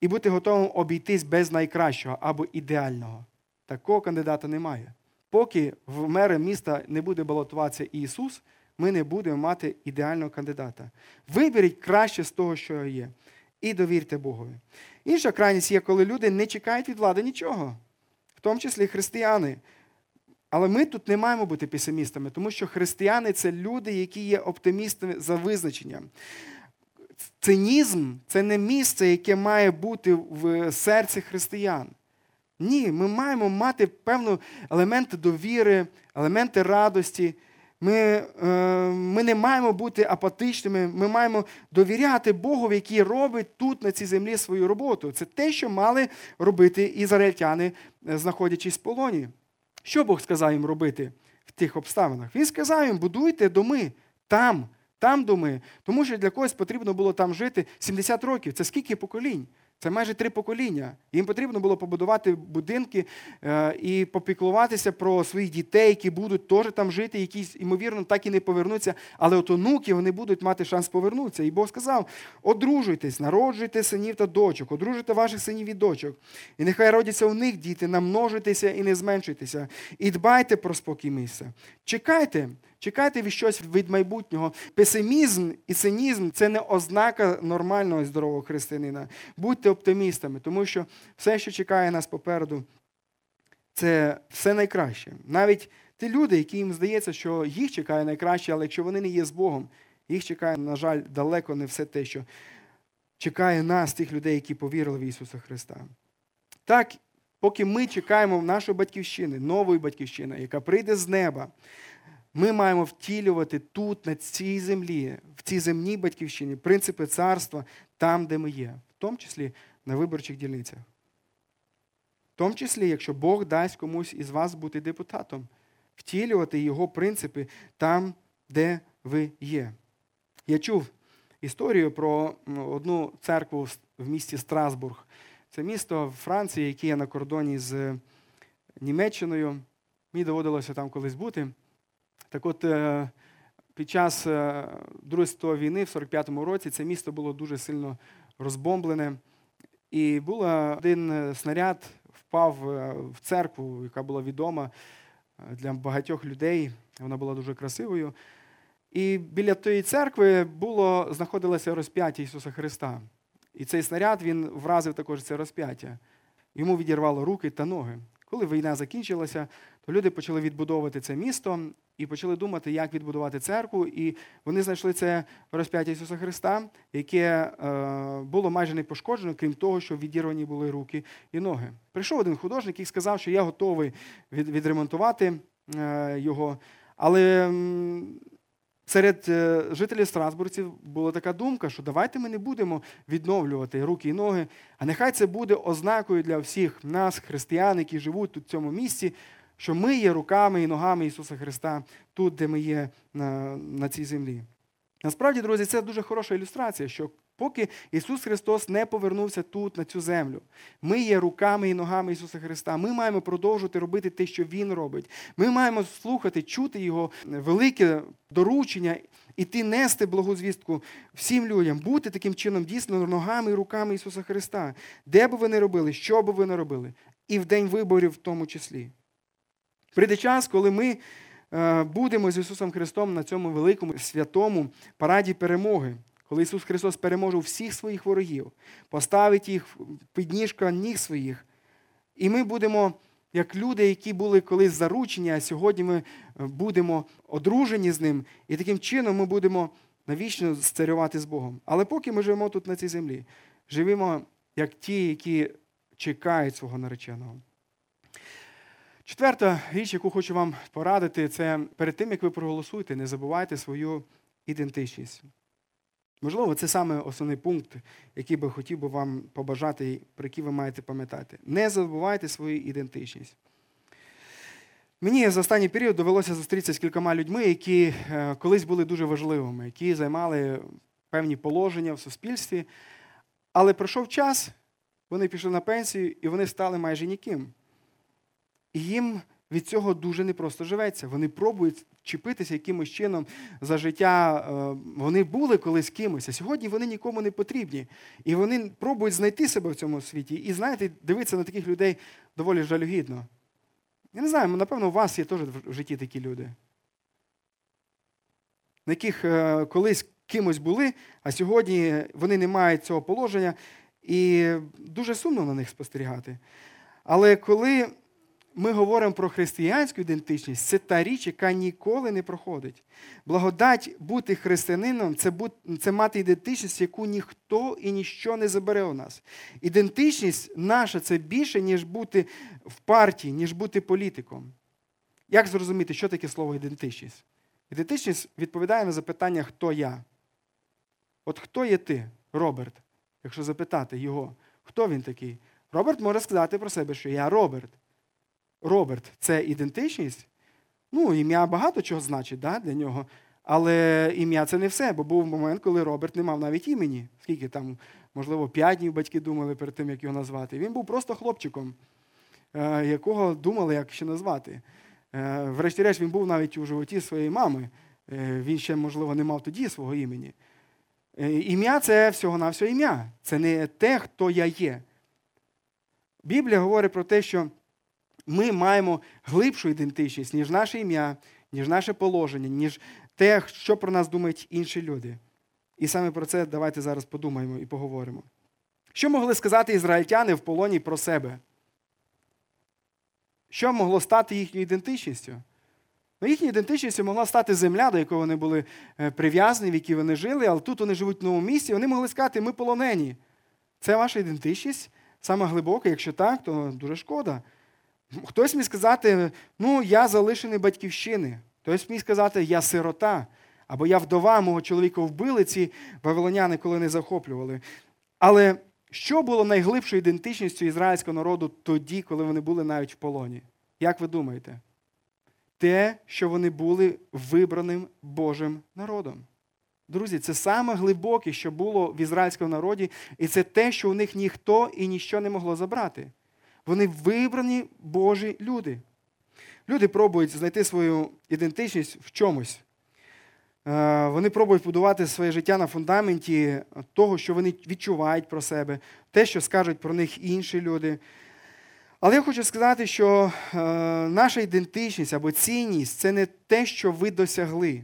і бути готовим обійтись без найкращого або ідеального. Такого кандидата немає. Поки в мери міста не буде балотуватися Ісус, ми не будемо мати ідеального кандидата. Виберіть краще з того, що є, і довірте Богові. Інша крайність є, коли люди не чекають від влади нічого, в тому числі християни. Але ми тут не маємо бути песимістами, тому що християни це люди, які є оптимістами за визначенням. Цинізм це не місце, яке має бути в серці християн. Ні, ми маємо мати певні елементи довіри, елементи радості. Ми е, ми не маємо бути апатичними, ми маємо довіряти Богу, який робить тут, на цій землі, свою роботу. Це те, що мали робити ізраїльтяни, е, знаходячись в полоні. Що Бог сказав їм робити в тих обставинах? Він сказав їм, будуйте доми там, там доми. Тому що для когось потрібно було там жити 70 років. Це скільки поколінь? Це майже три покоління. Їм потрібно було побудувати будинки е, і попіклуватися про своїх дітей, які будуть теж там жити, які, ймовірно, так і не повернуться. Але от онуки вони будуть мати шанс повернутися. І Бог сказав: одружуйтесь, народжуйте синів та дочок, одружуйте ваших синів і дочок. І нехай родяться у них діти, намножуйтеся і не зменшуйтеся. І дбайте про спокій місця. Чекайте. Чекайте від щось від майбутнього. Песимізм і цинізм це не ознака нормального і здорового християнина. Будьте оптимістами, тому що все, що чекає нас попереду, це все найкраще. Навіть ті люди, які їм здається, що їх чекає найкраще, але якщо вони не є з Богом, їх чекає, на жаль, далеко не все те, що чекає нас, тих людей, які повірили в Ісуса Христа. Так, поки ми чекаємо нашої батьківщини, нової батьківщини, яка прийде з неба. Ми маємо втілювати тут, на цій землі, в цій земній батьківщині, принципи царства там, де ми є, в тому числі на виборчих дільницях. В тому числі, якщо Бог дасть комусь із вас бути депутатом, втілювати його принципи там, де ви є. Я чув історію про одну церкву в місті Страсбург. Це місто в Франції, яке є на кордоні з Німеччиною. Мені доводилося там колись бути. Так от, е, під час е, Другої світової війни, в 45-му році, це місто було дуже сильно розбомблене. І був один снаряд впав е, в церкву, яка була відома для багатьох людей. Вона була дуже красивою. І біля тої церкви було, знаходилося розп'яття Ісуса Христа. І цей снаряд він вразив також це розп'яття. Йому відірвало руки та ноги. Коли війна закінчилася, то люди почали відбудовувати це місто і почали думати, як відбудувати церкву. І вони знайшли це розп'яття Ісуса Христа, яке е, було майже не пошкоджено, крім того, що відірвані були руки і ноги. Прийшов один художник і сказав, що я готовий відремонтувати е, його. Але Серед е, жителів Страсбурців була така думка, що давайте ми не будемо відновлювати руки і ноги, а нехай це буде ознакою для всіх нас, християн, які живуть тут в цьому місці, що ми є руками і ногами Ісуса Христа тут, де ми є на, на цій землі. Насправді, друзі, це дуже хороша ілюстрація, що поки Ісус Христос не повернувся тут, на цю землю, ми є руками і ногами Ісуса Христа. Ми маємо продовжувати робити те, що Він робить. Ми маємо слухати, чути Його велике доручення, іти нести благу звістку всім людям, бути таким чином дійсно ногами і руками Ісуса Христа. Де би ви не робили, що би ви не робили, і в день виборів в тому числі. Прийде час, коли ми е, будемо з Ісусом Христом на цьому великому святому параді перемоги, коли Ісус Христос переможе всіх своїх ворогів, поставить їх підніжка ніг своїх. І ми будемо, як люди, які були колись заручені, а сьогодні ми е, будемо одружені з ним, і таким чином ми будемо навічно сцарювати з Богом. Але поки ми живемо тут на цій землі, живемо як ті, які чекають свого нареченого. Четверта річ, яку хочу вам порадити, це перед тим, як ви проголосуєте, не забувайте свою ідентичність. Можливо, це саме основний пункт, який би хотів би вам побажати, про який ви маєте пам'ятати. Не забувайте свою ідентичність. Мені за останній період довелося зустрітися з кількома людьми, які е, колись були дуже важливими, які займали певні положення в суспільстві. Але пройшов час, вони пішли на пенсію і вони стали майже ніким. І їм від цього дуже непросто живеться. Вони пробують чіпитися якимось чином за життя. Е, вони були колись кимось, а сьогодні вони нікому не потрібні. І вони пробують знайти себе в цьому світі. І знаєте, дивитися на таких людей доволі жалюгідно. Я не знаю, напевно, у вас є теж в житті такі люди, на яких е, колись кимось були, а сьогодні вони не мають цього положення, і дуже сумно на них спостерігати. Але коли ми говоримо про християнську ідентичність, це та річ, яка ніколи не проходить. Благодать бути християнином це, бути, це мати ідентичність, яку ніхто і ніщо не забере у нас. Ідентичність наша це більше, ніж бути в партії, ніж бути політиком. Як зрозуміти, що таке слово ідентичність? Ідентичність відповідає на запитання, хто я. От хто є ти, Роберт? Якщо запитати його, хто він такий? Роберт може сказати про себе, що я Роберт. Роберт це ідентичність. Ну, ім'я багато чого значить да, для нього. Але ім'я це не все, бо був момент, коли Роберт не мав навіть імені. Скільки там, можливо, п'ять днів батьки думали перед тим, як його назвати. Він був просто хлопчиком, е, якого думали, як ще назвати. Е, врешті-решт, він був навіть у животі своєї мами. Е, він ще, можливо, не мав тоді свого імені. Ім'я це всього-навсього ім'я. Це не те, хто я є. Біблія говорить про те, що ми маємо глибшу ідентичність, ніж наше ім'я, ніж наше положення, ніж те, що про нас думають інші люди. І саме про це давайте зараз подумаємо і поговоримо. Що могли сказати ізраїльтяни в полоні про себе? Що могло стати їхньою ідентичністю? Ну, Їхньою ідентичністю могла стати земля, до якої вони були е, прив'язані, в якій вони жили, але тут вони живуть в новому місці. Вони могли сказати, ми полонені. Це ваша ідентичність, саме глибока, якщо так, то дуже шкода. Хтось міг сказати, ну, я залишений батьківщини. Хтось міг сказати, я сирота. Або я вдова, мого чоловіка вбили ці вавилоняни, коли не захоплювали. Але що було найглибшою ідентичністю ізраїльського народу тоді, коли вони були навіть в полоні? Як ви думаєте? Те, що вони були вибраним Божим народом. Друзі, це саме глибоке, що було в ізраїльському народі, і це те, що у них ніхто і ніщо не могло забрати. Вони вибрані Божі люди. Люди пробують знайти свою ідентичність в чомусь. Е, вони пробують будувати своє життя на фундаменті того, що вони відчувають про себе, те, що скажуть про них інші люди. Але я хочу сказати, що е, наша ідентичність або цінність це не те, що ви досягли.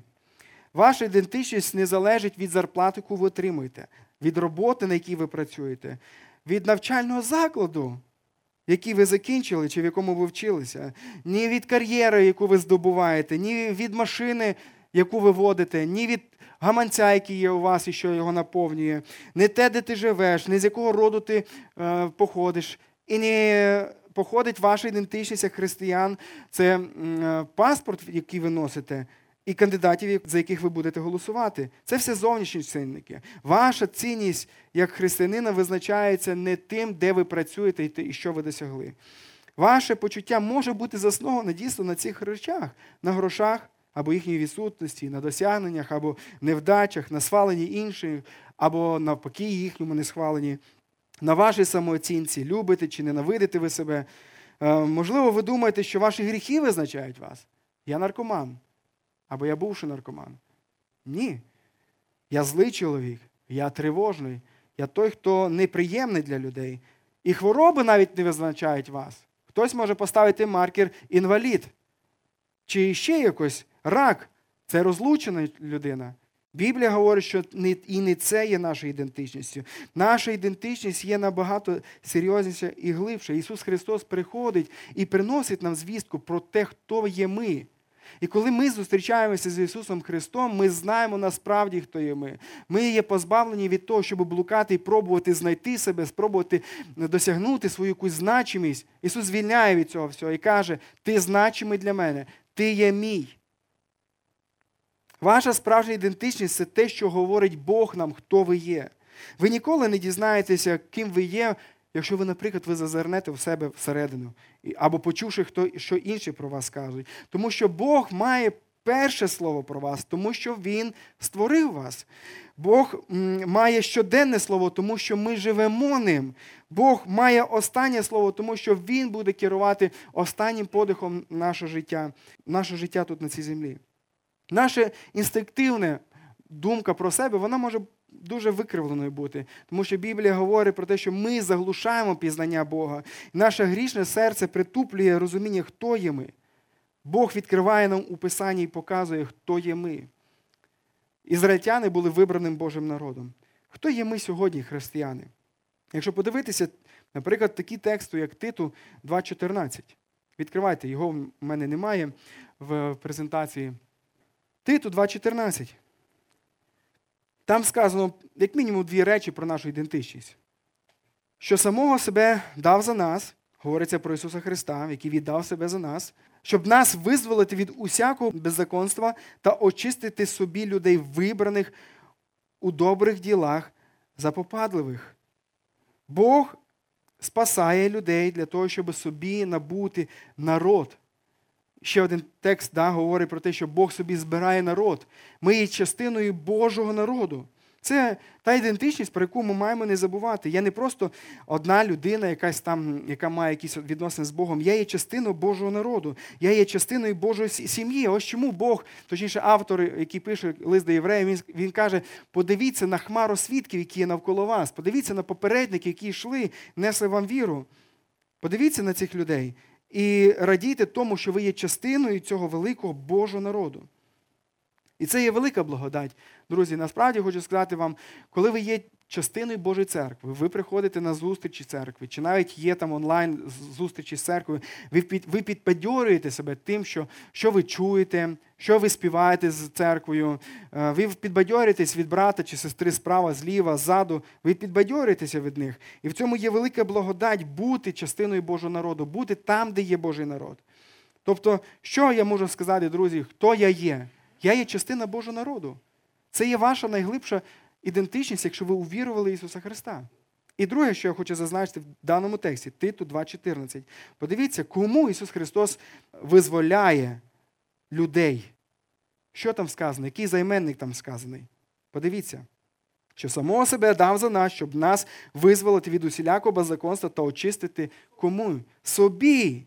Ваша ідентичність не залежить від зарплати, яку ви отримуєте, від роботи, на якій ви працюєте, від навчального закладу, який ви закінчили чи в якому ви вчилися, ні від кар'єри, яку ви здобуваєте, ні від машини, яку ви водите, ні від гаманця, який є у вас і що його наповнює, не те, де ти живеш, не з якого роду ти е, походиш, і не походить ваша ідентичність як християн. Це е, паспорт, який ви носите і кандидатів, за яких ви будете голосувати. Це все зовнішні цінники. Ваша цінність як християнина визначається не тим, де ви працюєте і що ви досягли. Ваше почуття може бути засноване дійсно на цих речах, на грошах або їхній відсутності, на досягненнях, або невдачах, на сваленні інших, або навпаки, їхньому несхваленні, на вашій самооцінці, любите чи ненавидите ви себе. Е, можливо, ви думаєте, що ваші гріхи визначають вас. Я наркоман. Або я бувший наркоман. Ні. Я злий чоловік, я тривожний, я той, хто неприємний для людей. І хвороби навіть не визначають вас. Хтось може поставити маркер інвалід. Чи ще якось рак це розлучена людина. Біблія говорить, що і не це є нашою ідентичністю. Наша ідентичність є набагато серйозніша і глибша. Ісус Христос приходить і приносить нам звістку про те, хто є ми. І коли ми зустрічаємося з Ісусом Христом, ми знаємо насправді, хто є ми. Ми є позбавлені від того, щоб блукати і пробувати знайти себе, спробувати досягнути свою якусь значимість. Ісус звільняє від цього всього і каже: Ти значимий для мене, ти є мій. Ваша справжня ідентичність це те, що говорить Бог нам, хто ви є. Ви ніколи не дізнаєтеся, ким ви є, якщо ви, наприклад, ви зазирнете в себе всередину, або почувши, хто, що інші про вас кажуть. Тому що Бог має перше слово про вас, тому що Він створив вас. Бог має щоденне слово, тому що ми живемо ним. Бог має останнє слово, тому що Він буде керувати останнім подихом наше життя, наше життя тут на цій землі. Наша інстинктивна думка про себе, вона може дуже викривленою бути. Тому що Біблія говорить про те, що ми заглушаємо пізнання Бога. наше грішне серце притуплює розуміння, хто є ми. Бог відкриває нам у Писанні і показує, хто є ми. Ізраїльтяни були вибраним Божим народом. Хто є ми сьогодні, християни? Якщо подивитися, наприклад, такі тексти, як Титу 2.14. Відкривайте, його в мене немає в презентації. Титу 2.14. Там сказано, як мінімум, дві речі про нашу ідентичність. Що самого себе дав за нас, говориться про Ісуса Христа, який віддав себе за нас, щоб нас визволити від усякого беззаконства та очистити собі людей, вибраних у добрих ділах запопадливих. Бог спасає людей для того, щоб собі набути народ. Ще один текст да, говорить про те, що Бог собі збирає народ. Ми є частиною Божого народу. Це та ідентичність, про яку ми маємо не забувати. Я не просто одна людина, якась там, яка має якісь відносини з Богом. Я є частиною Божого народу. Я є частиною Божої сім'ї. Ось чому Бог, точніше, автор, який пише лист до євреїв, він, він каже: подивіться на хмару свідків, які є навколо вас. Подивіться на попередники, які йшли, несли вам віру. Подивіться на цих людей і радійте тому, що ви є частиною цього великого Божого народу. І це є велика благодать. Друзі, насправді хочу сказати вам, коли ви є частиною Божої церкви, ви приходите на зустрічі церкви, чи навіть є там онлайн зустрічі з церквою, ви ви підбадьорюєте себе тим, що що ви чуєте, що ви співаєте з церквою, е, ви підбадьорюєтесь від брата чи сестри справа, зліва, ззаду, ви підбадьорюєтеся від них. І в цьому є велика благодать бути частиною Божого народу, бути там, де є Божий народ. Тобто, що я можу сказати, друзі, хто я є? Я є частина Божого народу. Це є ваша найглибша ідентичність, якщо ви увірували Ісуса Христа. І друге, що я хочу зазначити в даному тексті, Титу 2.14. Подивіться, кому Ісус Христос визволяє людей. Що там сказано? Який займенник там сказаний? Подивіться, що самого себе дав за нас, щоб нас визволити від усілякого беззаконства та очистити кому? Собі.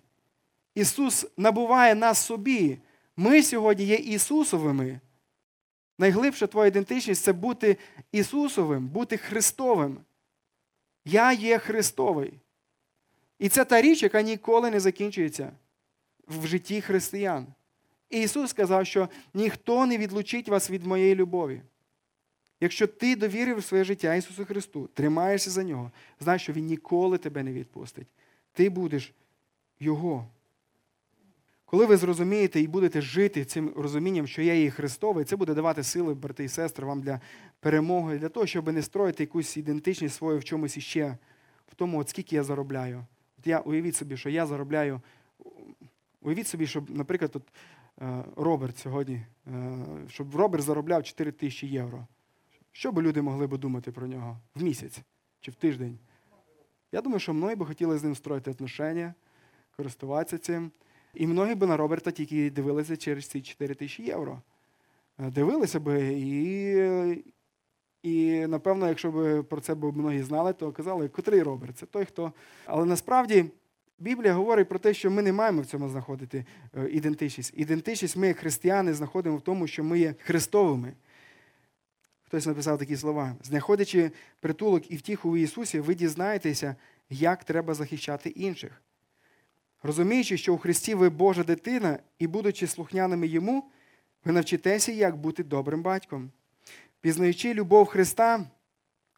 Ісус набуває нас собі. Ми сьогодні є Ісусовими. Найглибша твоя ідентичність це бути Ісусовим, бути Христовим. Я є Христовий. І це та річ, яка ніколи не закінчується в житті християн. І Ісус сказав, що ніхто не відлучить вас від моєї любові. Якщо ти довірив своє життя Ісусу Христу, тримаєшся за нього, знай, що Він ніколи тебе не відпустить. Ти будеш Його. Коли ви зрозумієте і будете жити цим розумінням, що я є Христовий, це буде давати сили, брати і сестри, вам для перемоги, для того, щоб не строїти якусь ідентичність свою в чомусь іще, в тому, от скільки я заробляю. От я уявіть собі, що я заробляю. Уявіть собі, щоб, наприклад, от, е, Роберт сьогодні, е, щоб Роберт заробляв 4 тисячі євро. Що би люди могли б думати про нього в місяць чи в тиждень? Я думаю, що мною би хотіли з ним строїти отношення користуватися цим. І многі би на Роберта тільки дивилися через ці 4 тисячі євро. Е, Дивилися би і, і напевно, якщо б про це б многі знали, то казали, котрий Роберт? Це той, хто. Але насправді Біблія говорить про те, що ми не маємо в цьому знаходити е, ідентичність. Ідентичність ми, християни, знаходимо в тому, що ми є Христовими. Хтось написав такі слова. Знаходячи притулок і втіху в Ісусі, ви дізнаєтеся, як треба захищати інших. Розуміючи, що у Христі ви Божа дитина, і, будучи слухняними Йому, ви навчитеся, як бути добрим батьком. Пізнаючи любов Христа,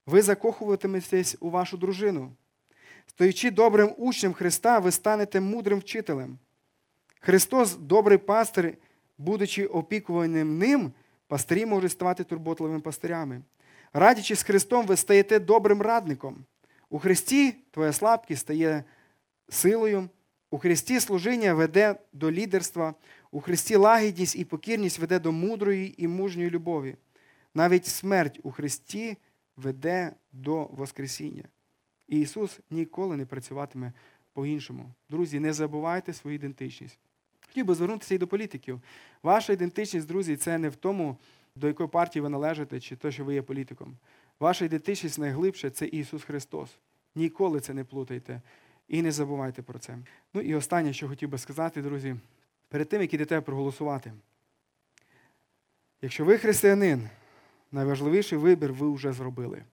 ви закохуватиметесь у вашу дружину. Стоячи добрим учнем Христа, ви станете мудрим вчителем. Христос, добрий пастир, будучи опікуваним ним, пастирі можуть ставати турботливими пастирями. Радячи з Христом, ви стаєте добрим радником. У Христі твоя слабкість стає силою. У Христі служіння веде до лідерства, у Христі лагідність і покірність веде до мудрої і мужньої любові. Навіть смерть у Христі веде до Воскресіння. І Ісус ніколи не працюватиме по-іншому. Друзі, не забувайте свою ідентичність. Хотів би звернутися і до політиків. Ваша ідентичність, друзі, це не в тому, до якої партії ви належите, чи то, що ви є політиком. Ваша ідентичність найглибше це Ісус Христос. Ніколи це не плутайте. І не забувайте про це. Ну і останнє, що хотів би сказати, друзі, перед тим, як ідете проголосувати. Якщо ви християнин, найважливіший вибір ви вже зробили.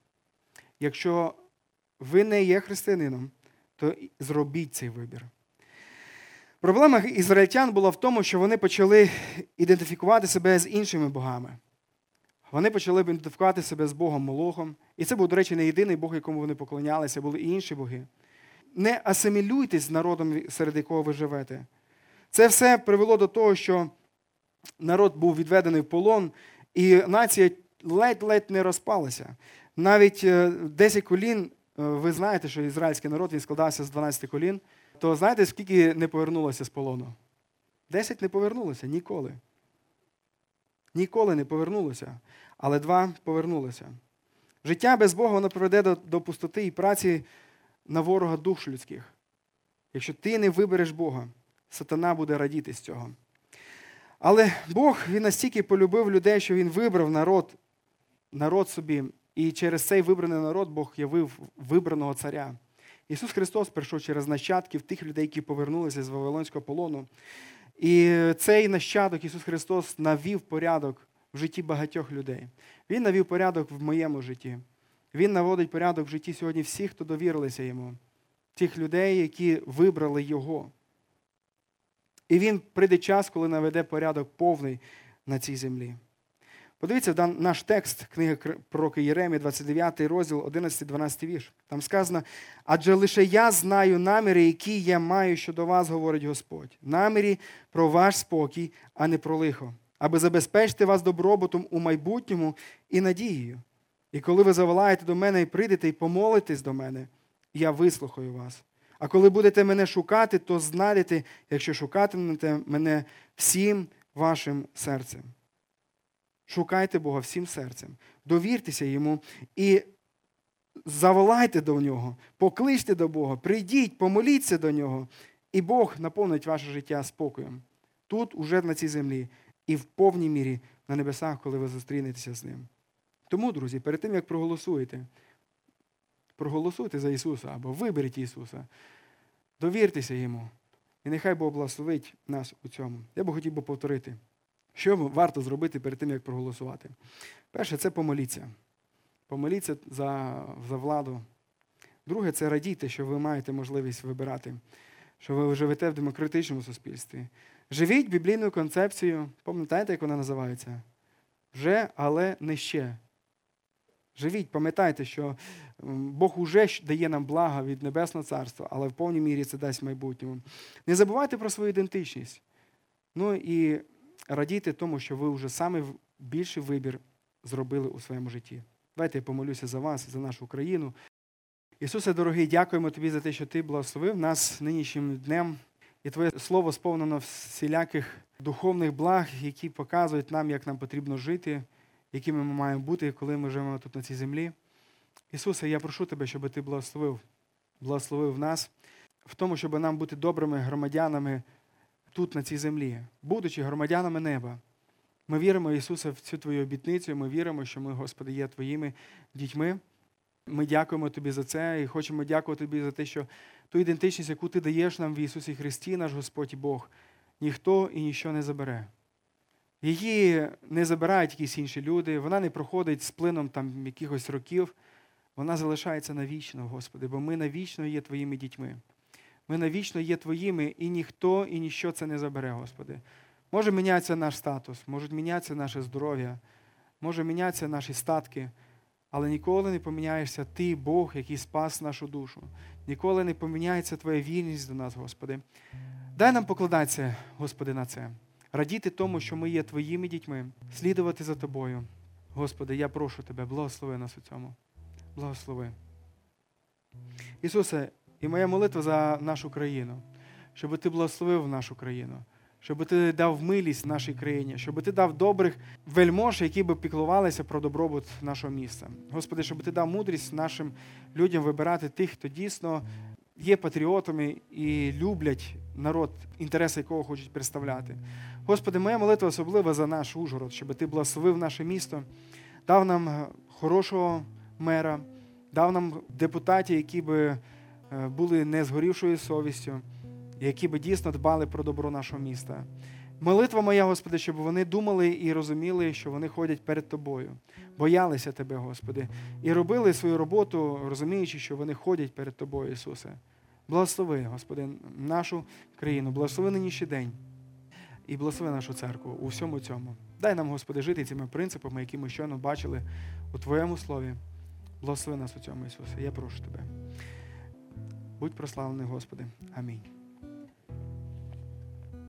Якщо ви не є християнином, то зробіть цей вибір. Проблема ізраїльтян була в тому, що вони почали ідентифікувати себе з іншими богами. Вони почали ідентифікувати себе з Богом Молохом. І це був, до речі, не єдиний Бог, якому вони поклонялися, були і інші боги не асимілюйтесь з народом, серед якого ви живете. Це все привело до того, що народ був відведений в полон, і нація ледь-ледь не розпалася. Навіть 10 колін, ви знаєте, що ізраїльський народ він складався з 12 колін, то знаєте, скільки не повернулося з полону? 10 не повернулося ніколи. Ніколи не повернулося, але два повернулися. Життя без Бога воно приведе до, до пустоти і праці на ворога душ людських. Якщо ти не вибереш Бога, сатана буде радіти з цього. Але Бог він настільки полюбив людей, що Він вибрав народ, народ собі, і через цей вибраний народ Бог явив вибраного царя. Ісус Христос прийшов через нащадків тих людей, які повернулися з Вавилонського полону. І цей нащадок Ісус Христос навів порядок в житті багатьох людей. Він навів порядок в моєму житті. Він наводить порядок в житті сьогодні всіх, хто довірилися йому, тих людей, які вибрали Його. І він прийде час, коли наведе порядок повний на цій землі. Подивіться наш текст, книги пророка Єремії, 29 розділ, 11-12 вірш. Там сказано: адже лише я знаю наміри, які я маю щодо вас, говорить Господь. Намірі про ваш спокій, а не про лихо, аби забезпечити вас добробутом у майбутньому і надією. І коли ви заволаєте до мене і прийдете і помолитесь до мене, я вислухаю вас. А коли будете мене шукати, то знайдете, якщо шукатимете мене всім вашим серцем. Шукайте Бога всім серцем, довіртеся йому і заволайте до нього, покличте до Бога, прийдіть, помоліться до нього, і Бог наповнить ваше життя спокоєм. Тут, уже на цій землі, і в повній мірі на небесах, коли ви зустрінетеся з ним. Тому, друзі, перед тим, як проголосуєте, проголосуйте за Ісуса або виберіть Ісуса, довіртеся Йому. І нехай Бог благословить нас у цьому. Я би хотів би повторити, що варто зробити перед тим, як проголосувати. Перше, це помоліться. Помоліться за, за владу. Друге, це радійте, що ви маєте можливість вибирати, що ви живете в демократичному суспільстві. Живіть біблійною концепцією, пам'ятаєте, як вона називається? Вже, але не ще. Живіть, пам'ятайте, що Бог уже дає нам блага від Небесного Царства, але в повній мірі це дасть в майбутньому. Не забувайте про свою ідентичність. Ну і радійте тому, що ви вже саме більший вибір зробили у своєму житті. Давайте я помолюся за вас, за нашу Україну. Ісусе, дорогий, дякуємо Тобі за те, що Ти благословив нас нинішнім днем. І Твоє Слово сповнено всіляких духовних благ, які показують нам, як нам потрібно жити якими ми маємо бути, коли ми живемо тут на цій землі. Ісусе, я прошу Тебе, щоб Ти благословив, благословив нас. в тому, щоб нам бути добрими громадянами тут, на цій землі, будучи громадянами неба. Ми віримо, Ісусе, в цю Твою обітницю. Ми віримо, що ми, Господи, є Твоїми дітьми. Ми дякуємо Тобі за це і хочемо дякувати Тобі за те, що ту ідентичність, яку Ти даєш нам в Ісусі Христі, наш Господь і Бог, ніхто і ніщо не забере. Її не забирають якісь інші люди, вона не проходить з плином там якихось років. Вона залишається навічно, Господи, бо ми навічно є Твоїми дітьми. Ми навічно є Твоїми, і ніхто і ніщо це не забере, Господи. Може мінятися наш статус, може мінятися наше здоров'я, може мінятися наші статки, але ніколи не поміняєшся Ти, Бог, який спас нашу душу. Ніколи не поміняється Твоя вільність до нас, Господи. Дай нам покладатися, Господи, на це. Радіти тому, що ми є Твоїми дітьми, слідувати за Тобою. Господи, я прошу Тебе, благослови нас у цьому. Благослови. Ісусе, і моя молитва за нашу країну, щоб Ти благословив нашу країну, щоб Ти дав милість нашій країні, щоб Ти дав добрих вельмож, які би піклувалися про добробут нашого міста. Господи, щоб Ти дав мудрість нашим людям вибирати тих, хто дійсно є патріотами і люблять народ, інтереси якого хочуть представляти. Господи, моя молитва особлива за наш Ужгород, щоб Ти благословив наше місто, дав нам хорошого мера, дав нам депутатів, які би е, були не згорівшою совістю, які би дійсно дбали про добро нашого міста. Молитва моя, Господи, щоб вони думали і розуміли, що вони ходять перед Тобою, боялися Тебе, Господи, і робили свою роботу, розуміючи, що вони ходять перед Тобою, Ісусе. Благослови, Господи, нашу країну, благослови нинішній день і благослови нашу церкву у всьому цьому. Дай нам, Господи, жити цими принципами, які ми щойно бачили у Твоєму слові. Благослови нас у цьому, Ісусе. Я прошу Тебе. Будь прославлений, Господи. Амінь.